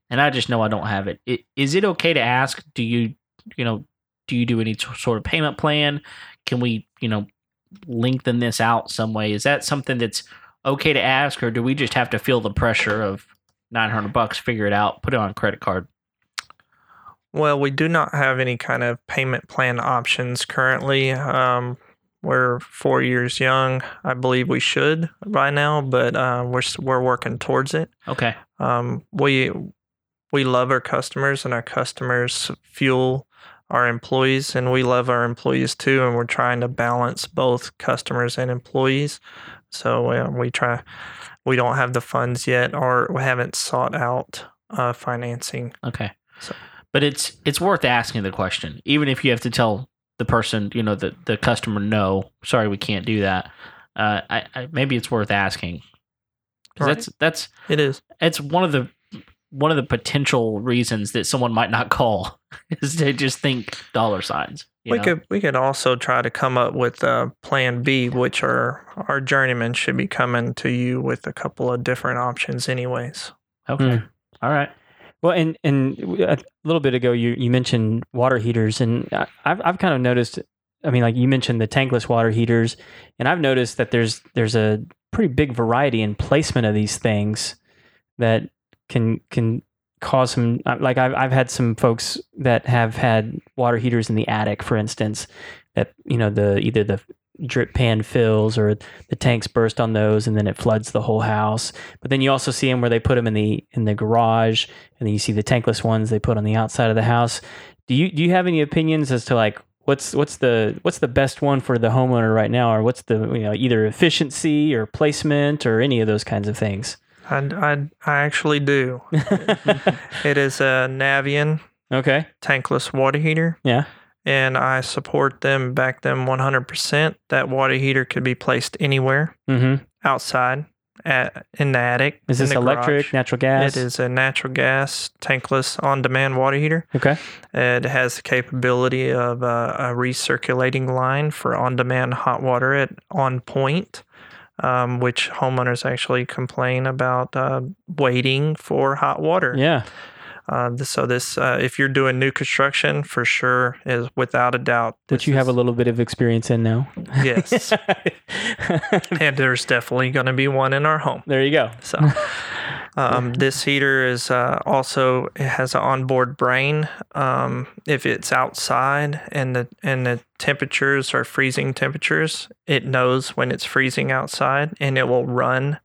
and I just know I don't have it. it. Is it okay to ask? Do you you know do you do any t- sort of payment plan? Can we you know lengthen this out some way? Is that something that's okay to ask, or do we just have to feel the pressure of nine hundred bucks, figure it out, put it on a credit card? Well, we do not have any kind of payment plan options currently. Um, we're four years young. I believe we should by now, but uh, we're we're working towards it. Okay, Um, we we love our customers, and our customers fuel our employees, and we love our employees too. And we're trying to balance both customers and employees. So uh, we try. We don't have the funds yet, or we haven't sought out uh, financing. Okay. So- But it's it's worth asking the question, even if you have to tell the person, you know, the the customer, no, sorry, we can't do that. Uh, I, I maybe it's worth asking. Right. That's that's It is. it's one of the one of the potential reasons that someone might not call is they just think dollar signs. you we know? could we could also try to come up with uh, Plan B, which are our journeyman should be coming to you with a couple of different options, anyways. Okay. Hmm. All right. Well, and and a little bit ago, you you mentioned water heaters, and I've I've kind of noticed. I mean, like you mentioned the tankless water heaters, and I've noticed that there's there's a pretty big variety in placement of these things that can can cause some. uh, Like I've I've had some folks that have had water heaters in the attic, for instance, that you know the either the drip pan fills or the tanks burst on those and then it floods the whole house but then you also see them where they put them in the in the garage and then you see the tankless ones they put on the outside of the house. Do you do you have any opinions as to like what's what's the what's the best one for the homeowner right now, or what's the you know either efficiency or placement or any of those kinds of things? I, I, I actually do. It is a Navien okay, tankless water heater, yeah, and I support them, back them 100%. That water heater could be placed anywhere mm-hmm. outside, at, in the attic. Is this electric, garage. natural gas? It is a natural gas tankless on-demand water heater. Okay, It has the capability of uh, a recirculating line for on-demand hot water at on point, um, which homeowners actually complain about uh, waiting for hot water. yeah, Uh, so this, uh, if you're doing new construction, for sure, is without a doubt. which you have a little bit of experience in now. yes, and there's definitely going to be one in our home. there you go. So, um, this heater is uh, also it has an onboard brain. Um, if it's outside and the and the temperatures are freezing temperatures, it knows when it's freezing outside, and it will run.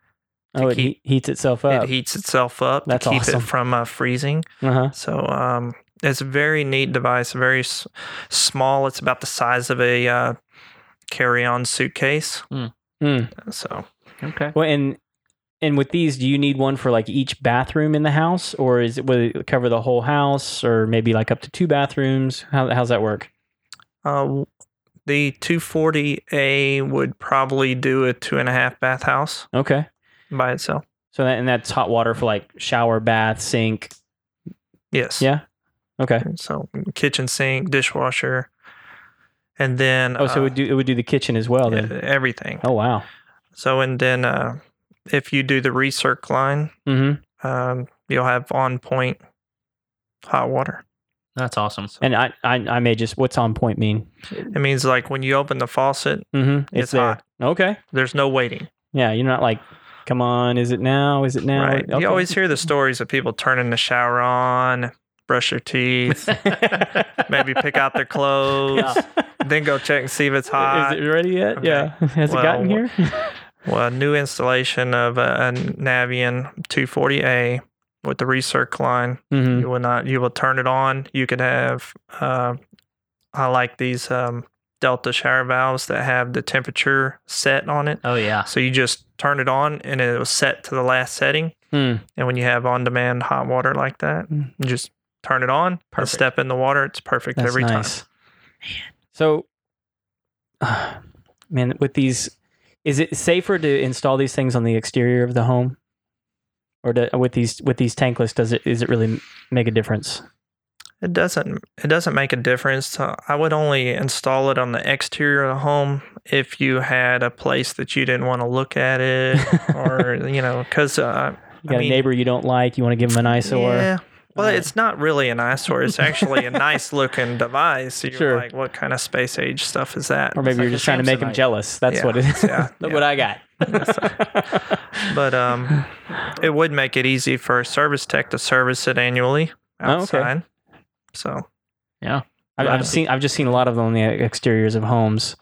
Oh, it keep- heats itself up. It heats itself up That's to keep awesome. it from uh, freezing. uh-huh. So um, it's a very neat device. Very s- small. It's about the size of a uh, carry-on suitcase. Mm. So Okay. Well, and and with these, do you need one for like each bathroom in the house, or is it will it cover the whole house, or maybe like up to two bathrooms? How how's that work? Uh, the 240A would probably do a two and a half bath house Okay, by itself. so that and that's hot water for like shower, bath, sink. Yes. Yeah. Okay. So kitchen sink, dishwasher, and then Oh, so it uh, would do it would do the kitchen as well then. everything. Oh wow. So and then uh, if you do the recirc line, Mm-hmm. um, you'll have on point hot water. That's awesome. And I, I, I may just what's on point mean? It means like when you open the faucet, Mm-hmm. It's there. hot. Okay. there's no waiting. Yeah, you're not like, come on, is it now? Is it now? Right. Okay. You always hear the stories of people turning the shower on, brush their teeth, maybe pick out their clothes, then go check and see if it's hot. Is it ready yet? Okay. Yeah. Has it gotten here? Well, a new installation of a, a Navien 240A with the recirc line. hmm You will not. You will turn it on. You could have. Uh, I like these um, Delta shower valves that have the temperature set on it. Oh yeah. So you just turn it on and it was set to the last setting. Hmm. And when you have on-demand hot water like that, Mm. you just turn it on Perfect. step in the water. It's perfect That's every nice. time. So, man, with these, is it safer to install these things on the exterior of the home, or with these with these tankless? Does it is it really make a difference? It doesn't. It doesn't make a difference. I would only install it on the exterior of the home if you had a place that you didn't want to look at it, or you know, because uh, You got I mean, a neighbor you don't like, you want to give them an eyesore. Yeah. Well, Right. it's not really an eyesore. It's actually a nice looking device. So you're Sure. like, what kind of space age stuff is that? Or maybe It's you're like just trying to make them jealous. That's Yeah, what it is. yeah, Look yeah. what I got. But um, it would make it easy for a service tech to service it annually Oh, okay. Outside. So I've, Right. I've seen I've just seen a lot of them on the exteriors of homes,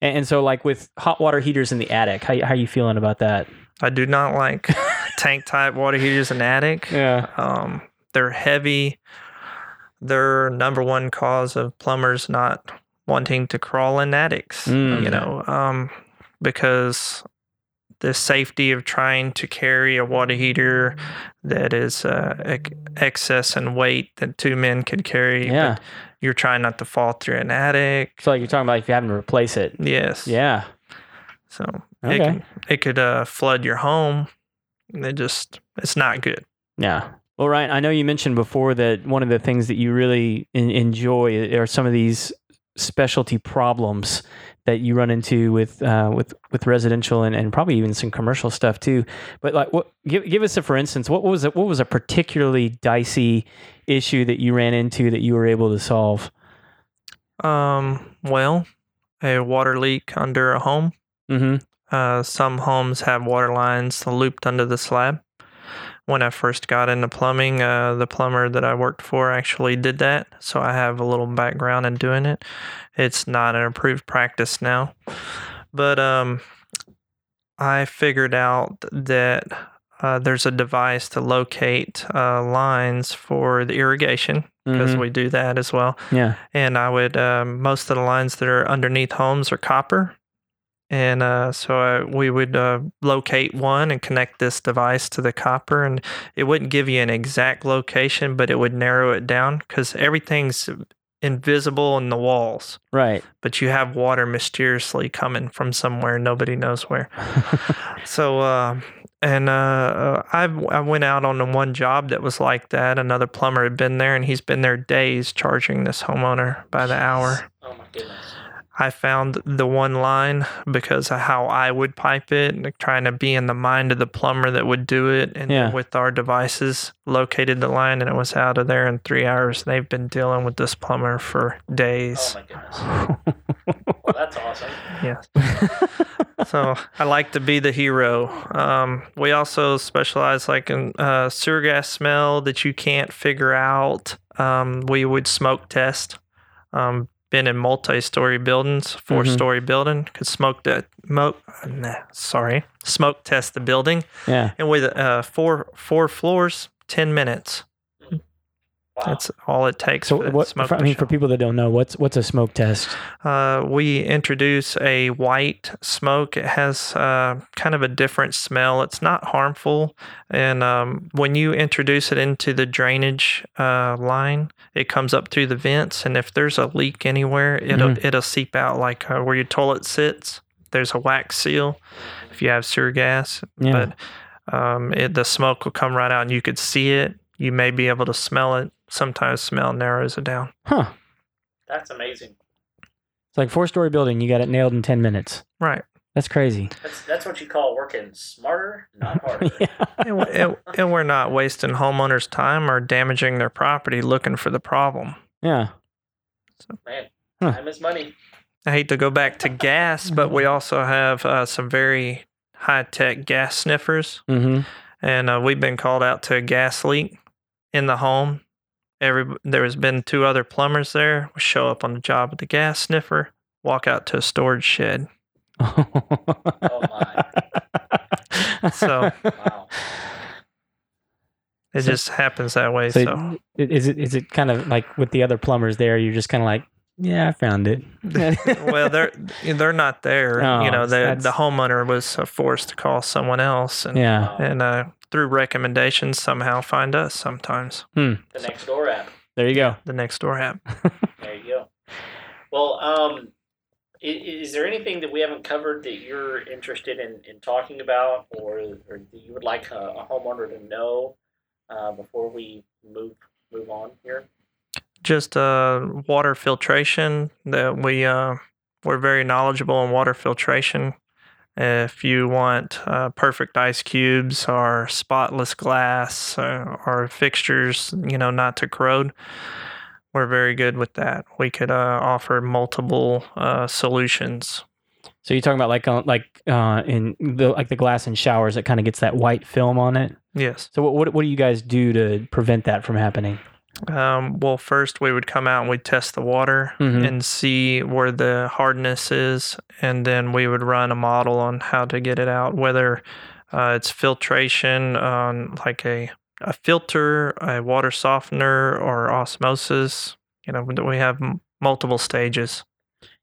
and, and so like with hot water heaters in the attic, how how are you feeling about that? I do not like tank type water heaters in the attic. Yeah. Um, they're heavy. They're number one cause of plumbers not wanting to crawl in attics. Mm. You know, um, because the safety of trying to carry a water heater that is uh, ex- excess in weight that two men could carry. Yeah. But you're trying not to fall through an attic. So like you're talking about if you're having to replace it. Yes. Yeah. So Okay. it could, it could uh, flood your home. And It just it's not good. Yeah. Well, Ryan, I know you mentioned before that one of the things that you really en- enjoy are some of these specialty problems that you run into with uh, with with residential and, and probably even some commercial stuff too. But like, what give give us a for instance. What was it? What was a particularly dicey issue that you ran into that you were able to solve? Um, well, a water leak under a home. Mm-hmm. Uh, some homes have water lines looped under the slab. When I first got into plumbing, uh, the plumber that I worked for actually did that. So I have a little background in doing it. It's not an approved practice now. But um, I figured out that uh, there's a device to locate uh, lines for the irrigation because Mhm. we do that as well Yeah. and I would um, most of the lines that are underneath homes are copper, and uh, so I, we would uh, locate one and connect this device to the copper, and it wouldn't give you an exact location, but it would narrow it down because everything's invisible in the walls, Right. but you have water mysteriously coming from somewhere nobody knows where. So, uh, and uh, I I went out on the one job that was like that. Another plumber had been there, and he's been there days charging this homeowner by the hour. Oh my goodness. I found the one line because of how I would pipe it, and trying to be in the mind of the plumber that would do it. And Yeah. with our devices, located the line, and it was out of there in three hours. They've been dealing with this plumber for days. Oh my goodness. Well, that's awesome. Yes. so I like to be the hero. Um, we also specialize like in uh, sewer gas smell that you can't figure out. Um, we would smoke test. Um, been in multi-story buildings, 4 story building, could smoke that. Mo- nah, sorry, smoke test the building, yeah. and with uh, four four floors, ten minutes. Wow. That's all it takes So what? smoke. For, I mean, for people that don't know, what's what's a smoke test? Uh, we introduce a white smoke. It has uh, kind of a different smell. It's not harmful, and um, when you introduce it into the drainage uh, line, it comes up through the vents. And if there's a leak anywhere, it'll it'll seep out like uh, where your toilet sits. There's a wax seal. If you have sewer gas, Yeah. but um, it, the smoke will come right out, and you could see it. You may be able to smell it. Sometimes smell narrows it down. Huh. That's amazing. It's like four story building. You got it nailed in ten minutes. Right. That's crazy. That's that's what you call working smarter, not harder. yeah. and, we- and, and we're not wasting homeowners' time or damaging their property looking for the problem. Yeah. So. Man, Huh. time is money. I hate to go back to gas, but we also have uh, some very high tech gas sniffers. Mm-hmm. and uh, we've been called out to a gas leak in the home. Every there has been two other plumbers there. We show up on the job with the gas sniffer, walk out to a storage shed. oh my. So- Wow. It So- just happens that way. So, So, i- is it is it kind of like with the other plumbers there? You're just kind of like, yeah, I found it. well, they're they're not there. Oh, you know, the the homeowner was forced to call someone else, and yeah. and uh, through recommendations somehow find us sometimes. The Nextdoor app. There you go. The Nextdoor app. There you go. Well, um, is, is there anything that we haven't covered that you're interested in, in talking about, or, or that you would like a, a homeowner to know uh, before we move move on here? just uh, water filtration that we uh, we're very knowledgeable in water filtration. If you want uh, perfect ice cubes or spotless glass uh, or fixtures, you know, not to corrode, we're very good with that. We could uh, offer multiple uh, solutions. So you're talking about like uh, like uh, in the like the glass in showers that kind of gets that white film on it. Yes. So what, what what do you guys do to prevent that from happening? Um, well, first we would come out and we'd test the water Mhm. and see where the hardness is, and then we would run a model on how to get it out, whether uh, it's filtration on like a, a filter, a water softener, or osmosis. You know, we have m- multiple stages.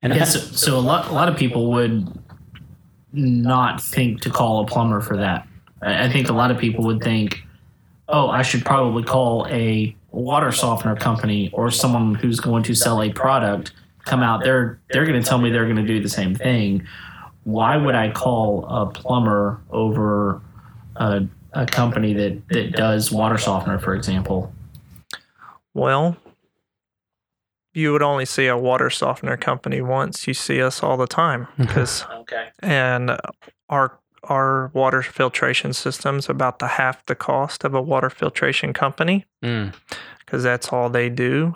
And Yeah, so, so a lot a lot of people would not think to call a plumber for that. I I think a lot of people would think, oh, I should probably call a water softener company or someone who's going to sell a product. Come out, they're they're going to tell me they're going to do the same thing. Why would I call a plumber over a, a company that, that does water softener, for example? Well, you would only see a water softener company once. You see us all the time because Okay. and our our water filtration system's about the half the cost of a water filtration company Mm. because that's all they do.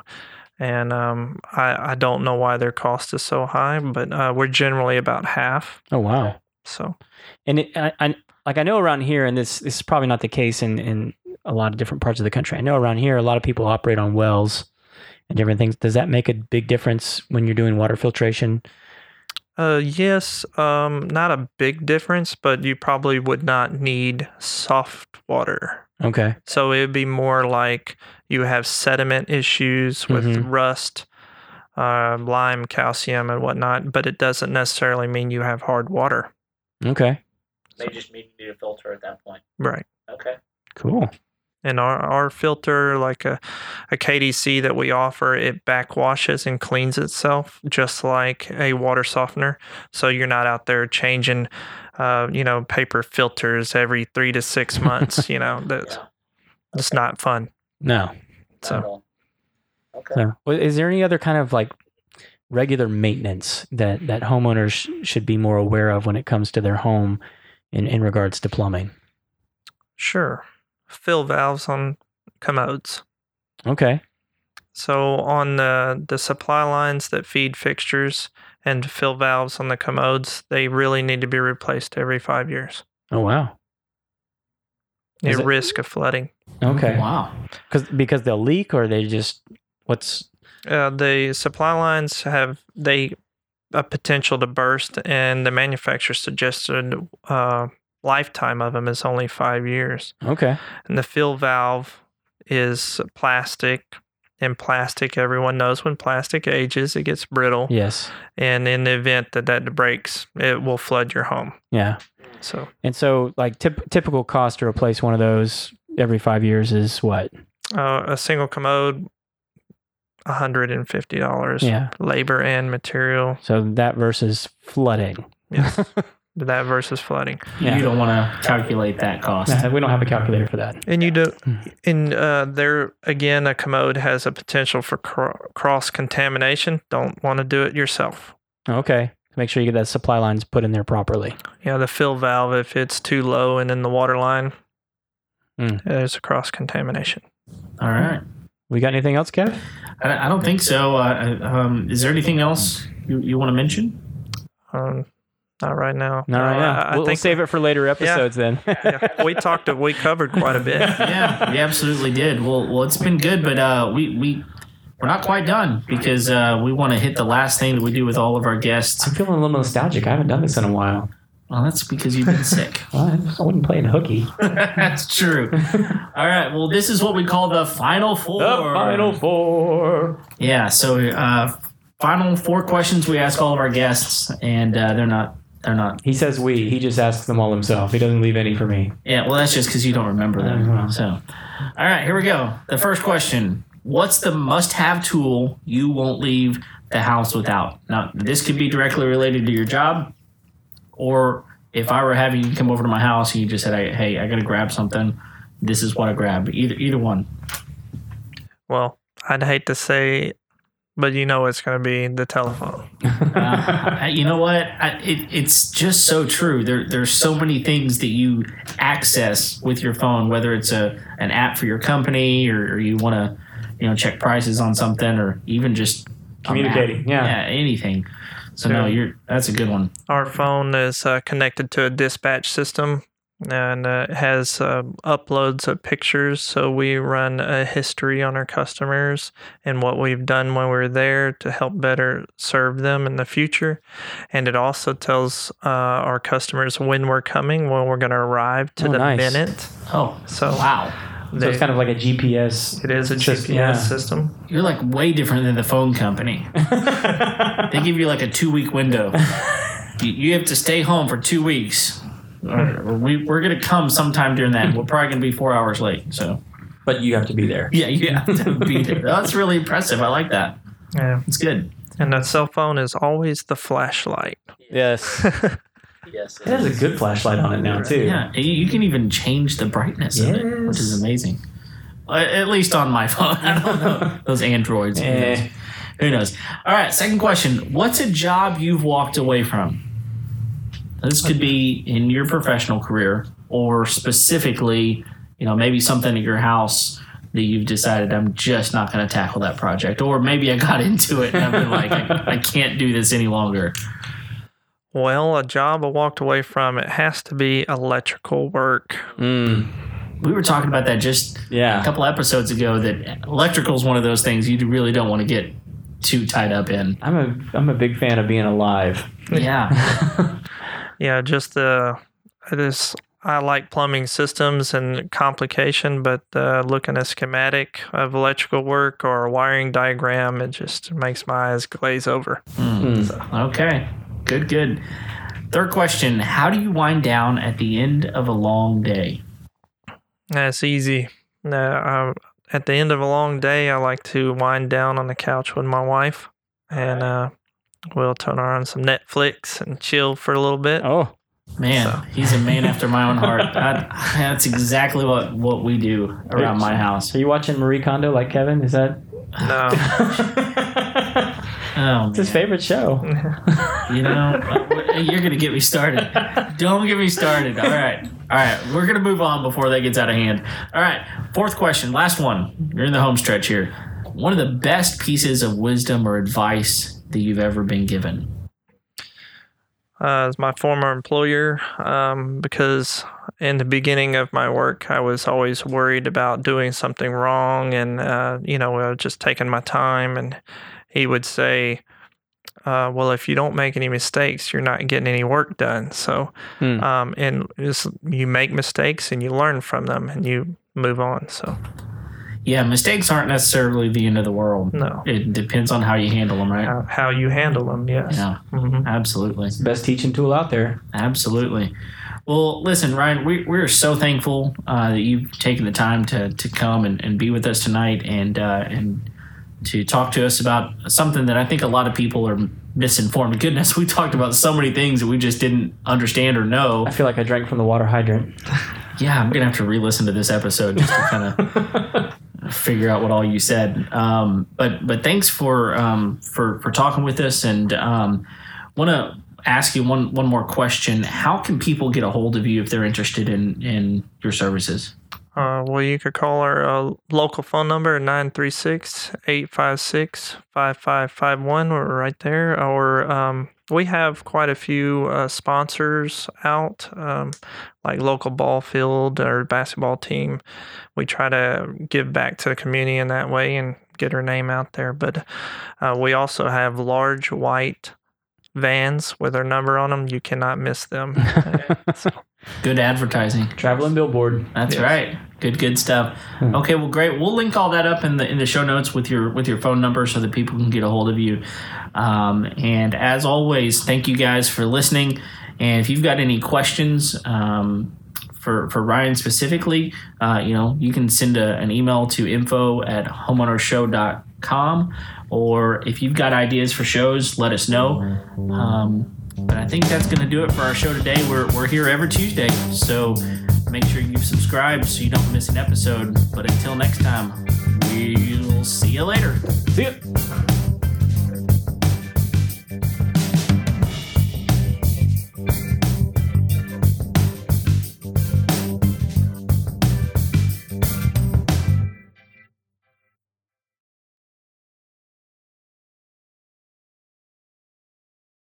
And um, I, I don't know why their cost is so high, but uh, we're generally about half. Oh wow. So And it, I, I like I know around here, and this, this is probably not the case in in a lot of different parts of the country. I know around here, a lot of people operate on wells and different things. Does that make a big difference when you're doing water filtration? Uh, yes, um, not a big difference, but you probably would not need soft water. Okay. So it would be more like you have sediment issues with Mhm. rust, uh, lime, calcium, and whatnot, but it doesn't necessarily mean you have hard water. Okay. They just need you to filter at that point. Right. Okay. Cool. And our, our filter, like a, a KDC that we offer, it backwashes and cleans itself just like a water softener. So you're not out there changing, uh, you know, paper filters every three to six months. you know, that's Yeah. it's not fun. No. So- Okay. So, well, is there any other kind of like regular maintenance that that homeowners sh- should be more aware of when it comes to their home in in regards to plumbing? Sure. Fill valves on commodes. Okay. So on the the supply lines that feed fixtures and fill valves on the commodes, they really need to be replaced every five years. Oh wow. Is At it- risk of flooding. Okay. Wow. Because because they'll leak or they just what's Uh, the supply lines have they a potential to burst, and the manufacturer suggested uh, lifetime of them is only five years. okay. And the fill valve is plastic, and plastic everyone knows when plastic ages it gets brittle, Yes. and in the event that that breaks, it will flood your home. Yeah. So And so like tip, typical cost to replace one of those every five years is what? uh, a single commode. $150 Yeah. labor and material So that versus flooding. yes that versus flooding Yeah. You don't want to calculate that cost. Nah, we don't have a calculator for that. And you do, Hmm. and uh, there again, a commode has a potential for cr- cross contamination. Don't want to do it yourself. Okay. Make sure you get that supply lines put in there properly. Yeah, the fill valve, if it's too low and in the water line, Mm. there's a cross contamination. All right. We got anything else, Kev? I, I don't think so. Uh, um, is there anything else you, you want to mention? Um, not right now. Not right No, now. I, I we'll, we'll think save it for later episodes then. yeah, we talked. We covered quite a bit. yeah, we absolutely did. Well, well, it's been good, but uh, we we we're not quite done because uh, we want to hit the last thing that we do with all of our guests. I'm feeling a little nostalgic. I haven't done this in a while. Well, that's because you've been sick. Well, I wasn't playing hooky. that's true. All right. Well, this is what we call the final four. The final four. Yeah. So, uh, final four questions we ask all of our guests, and uh, they're not. They're not. He says we. He just asks them all himself. He doesn't leave any for me. Yeah. Well, that's just because you don't remember them. Uh-huh. So, all right. Here we go. The first question: What's the must-have tool you won't leave the house without? Now, this could be directly related to your job, or if I were having you come over to my house and you just said, "Hey, I got to grab something," this is what I grab. Either either one. Well, I'd hate to say, but you know it's going to be the telephone. Uh, you know what? I, it, it's just so true. There, there's so many things that you access with your phone, whether it's a an app for your company or, or you want to, you know, check prices on something, or even just a map. Communicating, yeah. yeah, anything. So no, you're that's a good one. Our phone is uh, connected to a dispatch system and uh, it has uh, uploads of pictures. So we run a history on our customers and what we've done when we are there to help better serve them in the future. And it also tells uh, our customers when we're coming, when we're going to arrive to Oh, the nice. minute. Oh, So wow, So it's kind of like a GPS. it is a Just- GPS yeah. system. you're like way different than the phone company. they give you like a two week window. you, you have to stay home for two weeks. Or- or we, we're gonna come sometime during that. We're probably gonna be four hours late. So But you have to be there. yeah, you have to be there. That's really impressive. I like that. Yeah. It's good. And that cell phone is always the flashlight. Yes. Yes, It has a good flashlight on it now too. Yeah, you, you can even change the brightness of it, which is amazing. Uh, At least on my phone. I don't know those androids. Who? Eh. Who knows? All right, second question. What's a job you've walked away from? This could be in your professional career or specifically, you know, maybe something at your house that you've decided I'm just not going to tackle that project. Or maybe I got into it and I've been like, I, I can't do this any longer. Well, a job I walked away from, it has to be electrical work. Mm, We were talking about that just a couple episodes ago that electrical is one of those things you really don't want to get too tied up in. I'm a I'm a big fan of being alive. Yeah. Yeah, just the it is. I like plumbing systems and complication, but uh, looking at a schematic of electrical work or a wiring diagram, it just makes my eyes glaze over. Mm. Okay. Good, good. Third question How do you wind down at the end of a long day? That's easy. Uh, um, at the end of a long day, I like to wind down on the couch with my wife, and uh, we'll turn on some Netflix and chill for a little bit. Oh, Man, So- he's a man after my own heart. That, that's exactly what, what we do around my house. are you watching Marie Kondo like Kevin? Is that No, Oh, it's his favorite show? You know, you're gonna get me started. Don't get me started. All right, all right. We're gonna move on before that gets out of hand. All right. Fourth question, last one. You're in the home stretch here. One of the best pieces of wisdom or advice that you've ever been given. uh, as my former employer, um, because in the beginning of my work, I was always worried about doing something wrong, and uh, you know, was just taking my time. And he would say, uh, "Well, if you don't make any mistakes, you're not getting any work done." So, Hmm. um, and just, you make mistakes and you learn from them, and you move on. So, Yeah, mistakes aren't necessarily the end of the world. no, It depends on how you handle them, right? how, how you handle them, yes. Yeah, hmm absolutely. Best teaching tool out there. Absolutely. Well, listen, Ryan, we, we're so thankful uh, that you've taken the time to, to come and, and be with us tonight and uh, and to talk to us about something that I think a lot of people are misinformed. Goodness, we talked about so many things that we just didn't understand or know. I feel like I drank from the water hydrant. Yeah, I'm gonna have to re-listen to this episode just to kind of figure out what all you said. Um, but but thanks for um, for for talking with us, and um, want to ask you one one more question. How can people get a hold of you if they're interested in in your services? Uh, well, you could call our uh, local phone number 936 856 5551. We're right there. Or um, we have quite a few uh, sponsors out, um, like local ball field or basketball team. We try to give back to the community in that way and get our name out there. But uh, we also have large white vans with our number on them. You cannot miss them. So, Good advertising. Traveling billboard. That's Yes. right. Good, good stuff. Hmm. Okay, well, great. We'll link all that up in the in the show notes with your with your phone number so that people can get a hold of you. Um, and as always, thank you guys for listening. And if you've got any questions um, for for Ryan specifically, uh, you know, you can send a, an email to info at homeownersshow.com. Or if you've got ideas for shows, let us know. Um, but I think that's going to do it for our show today. We're, we're here every Tuesday. So make sure you subscribe so you don't miss an episode. But until next time, we'll see you later. See ya.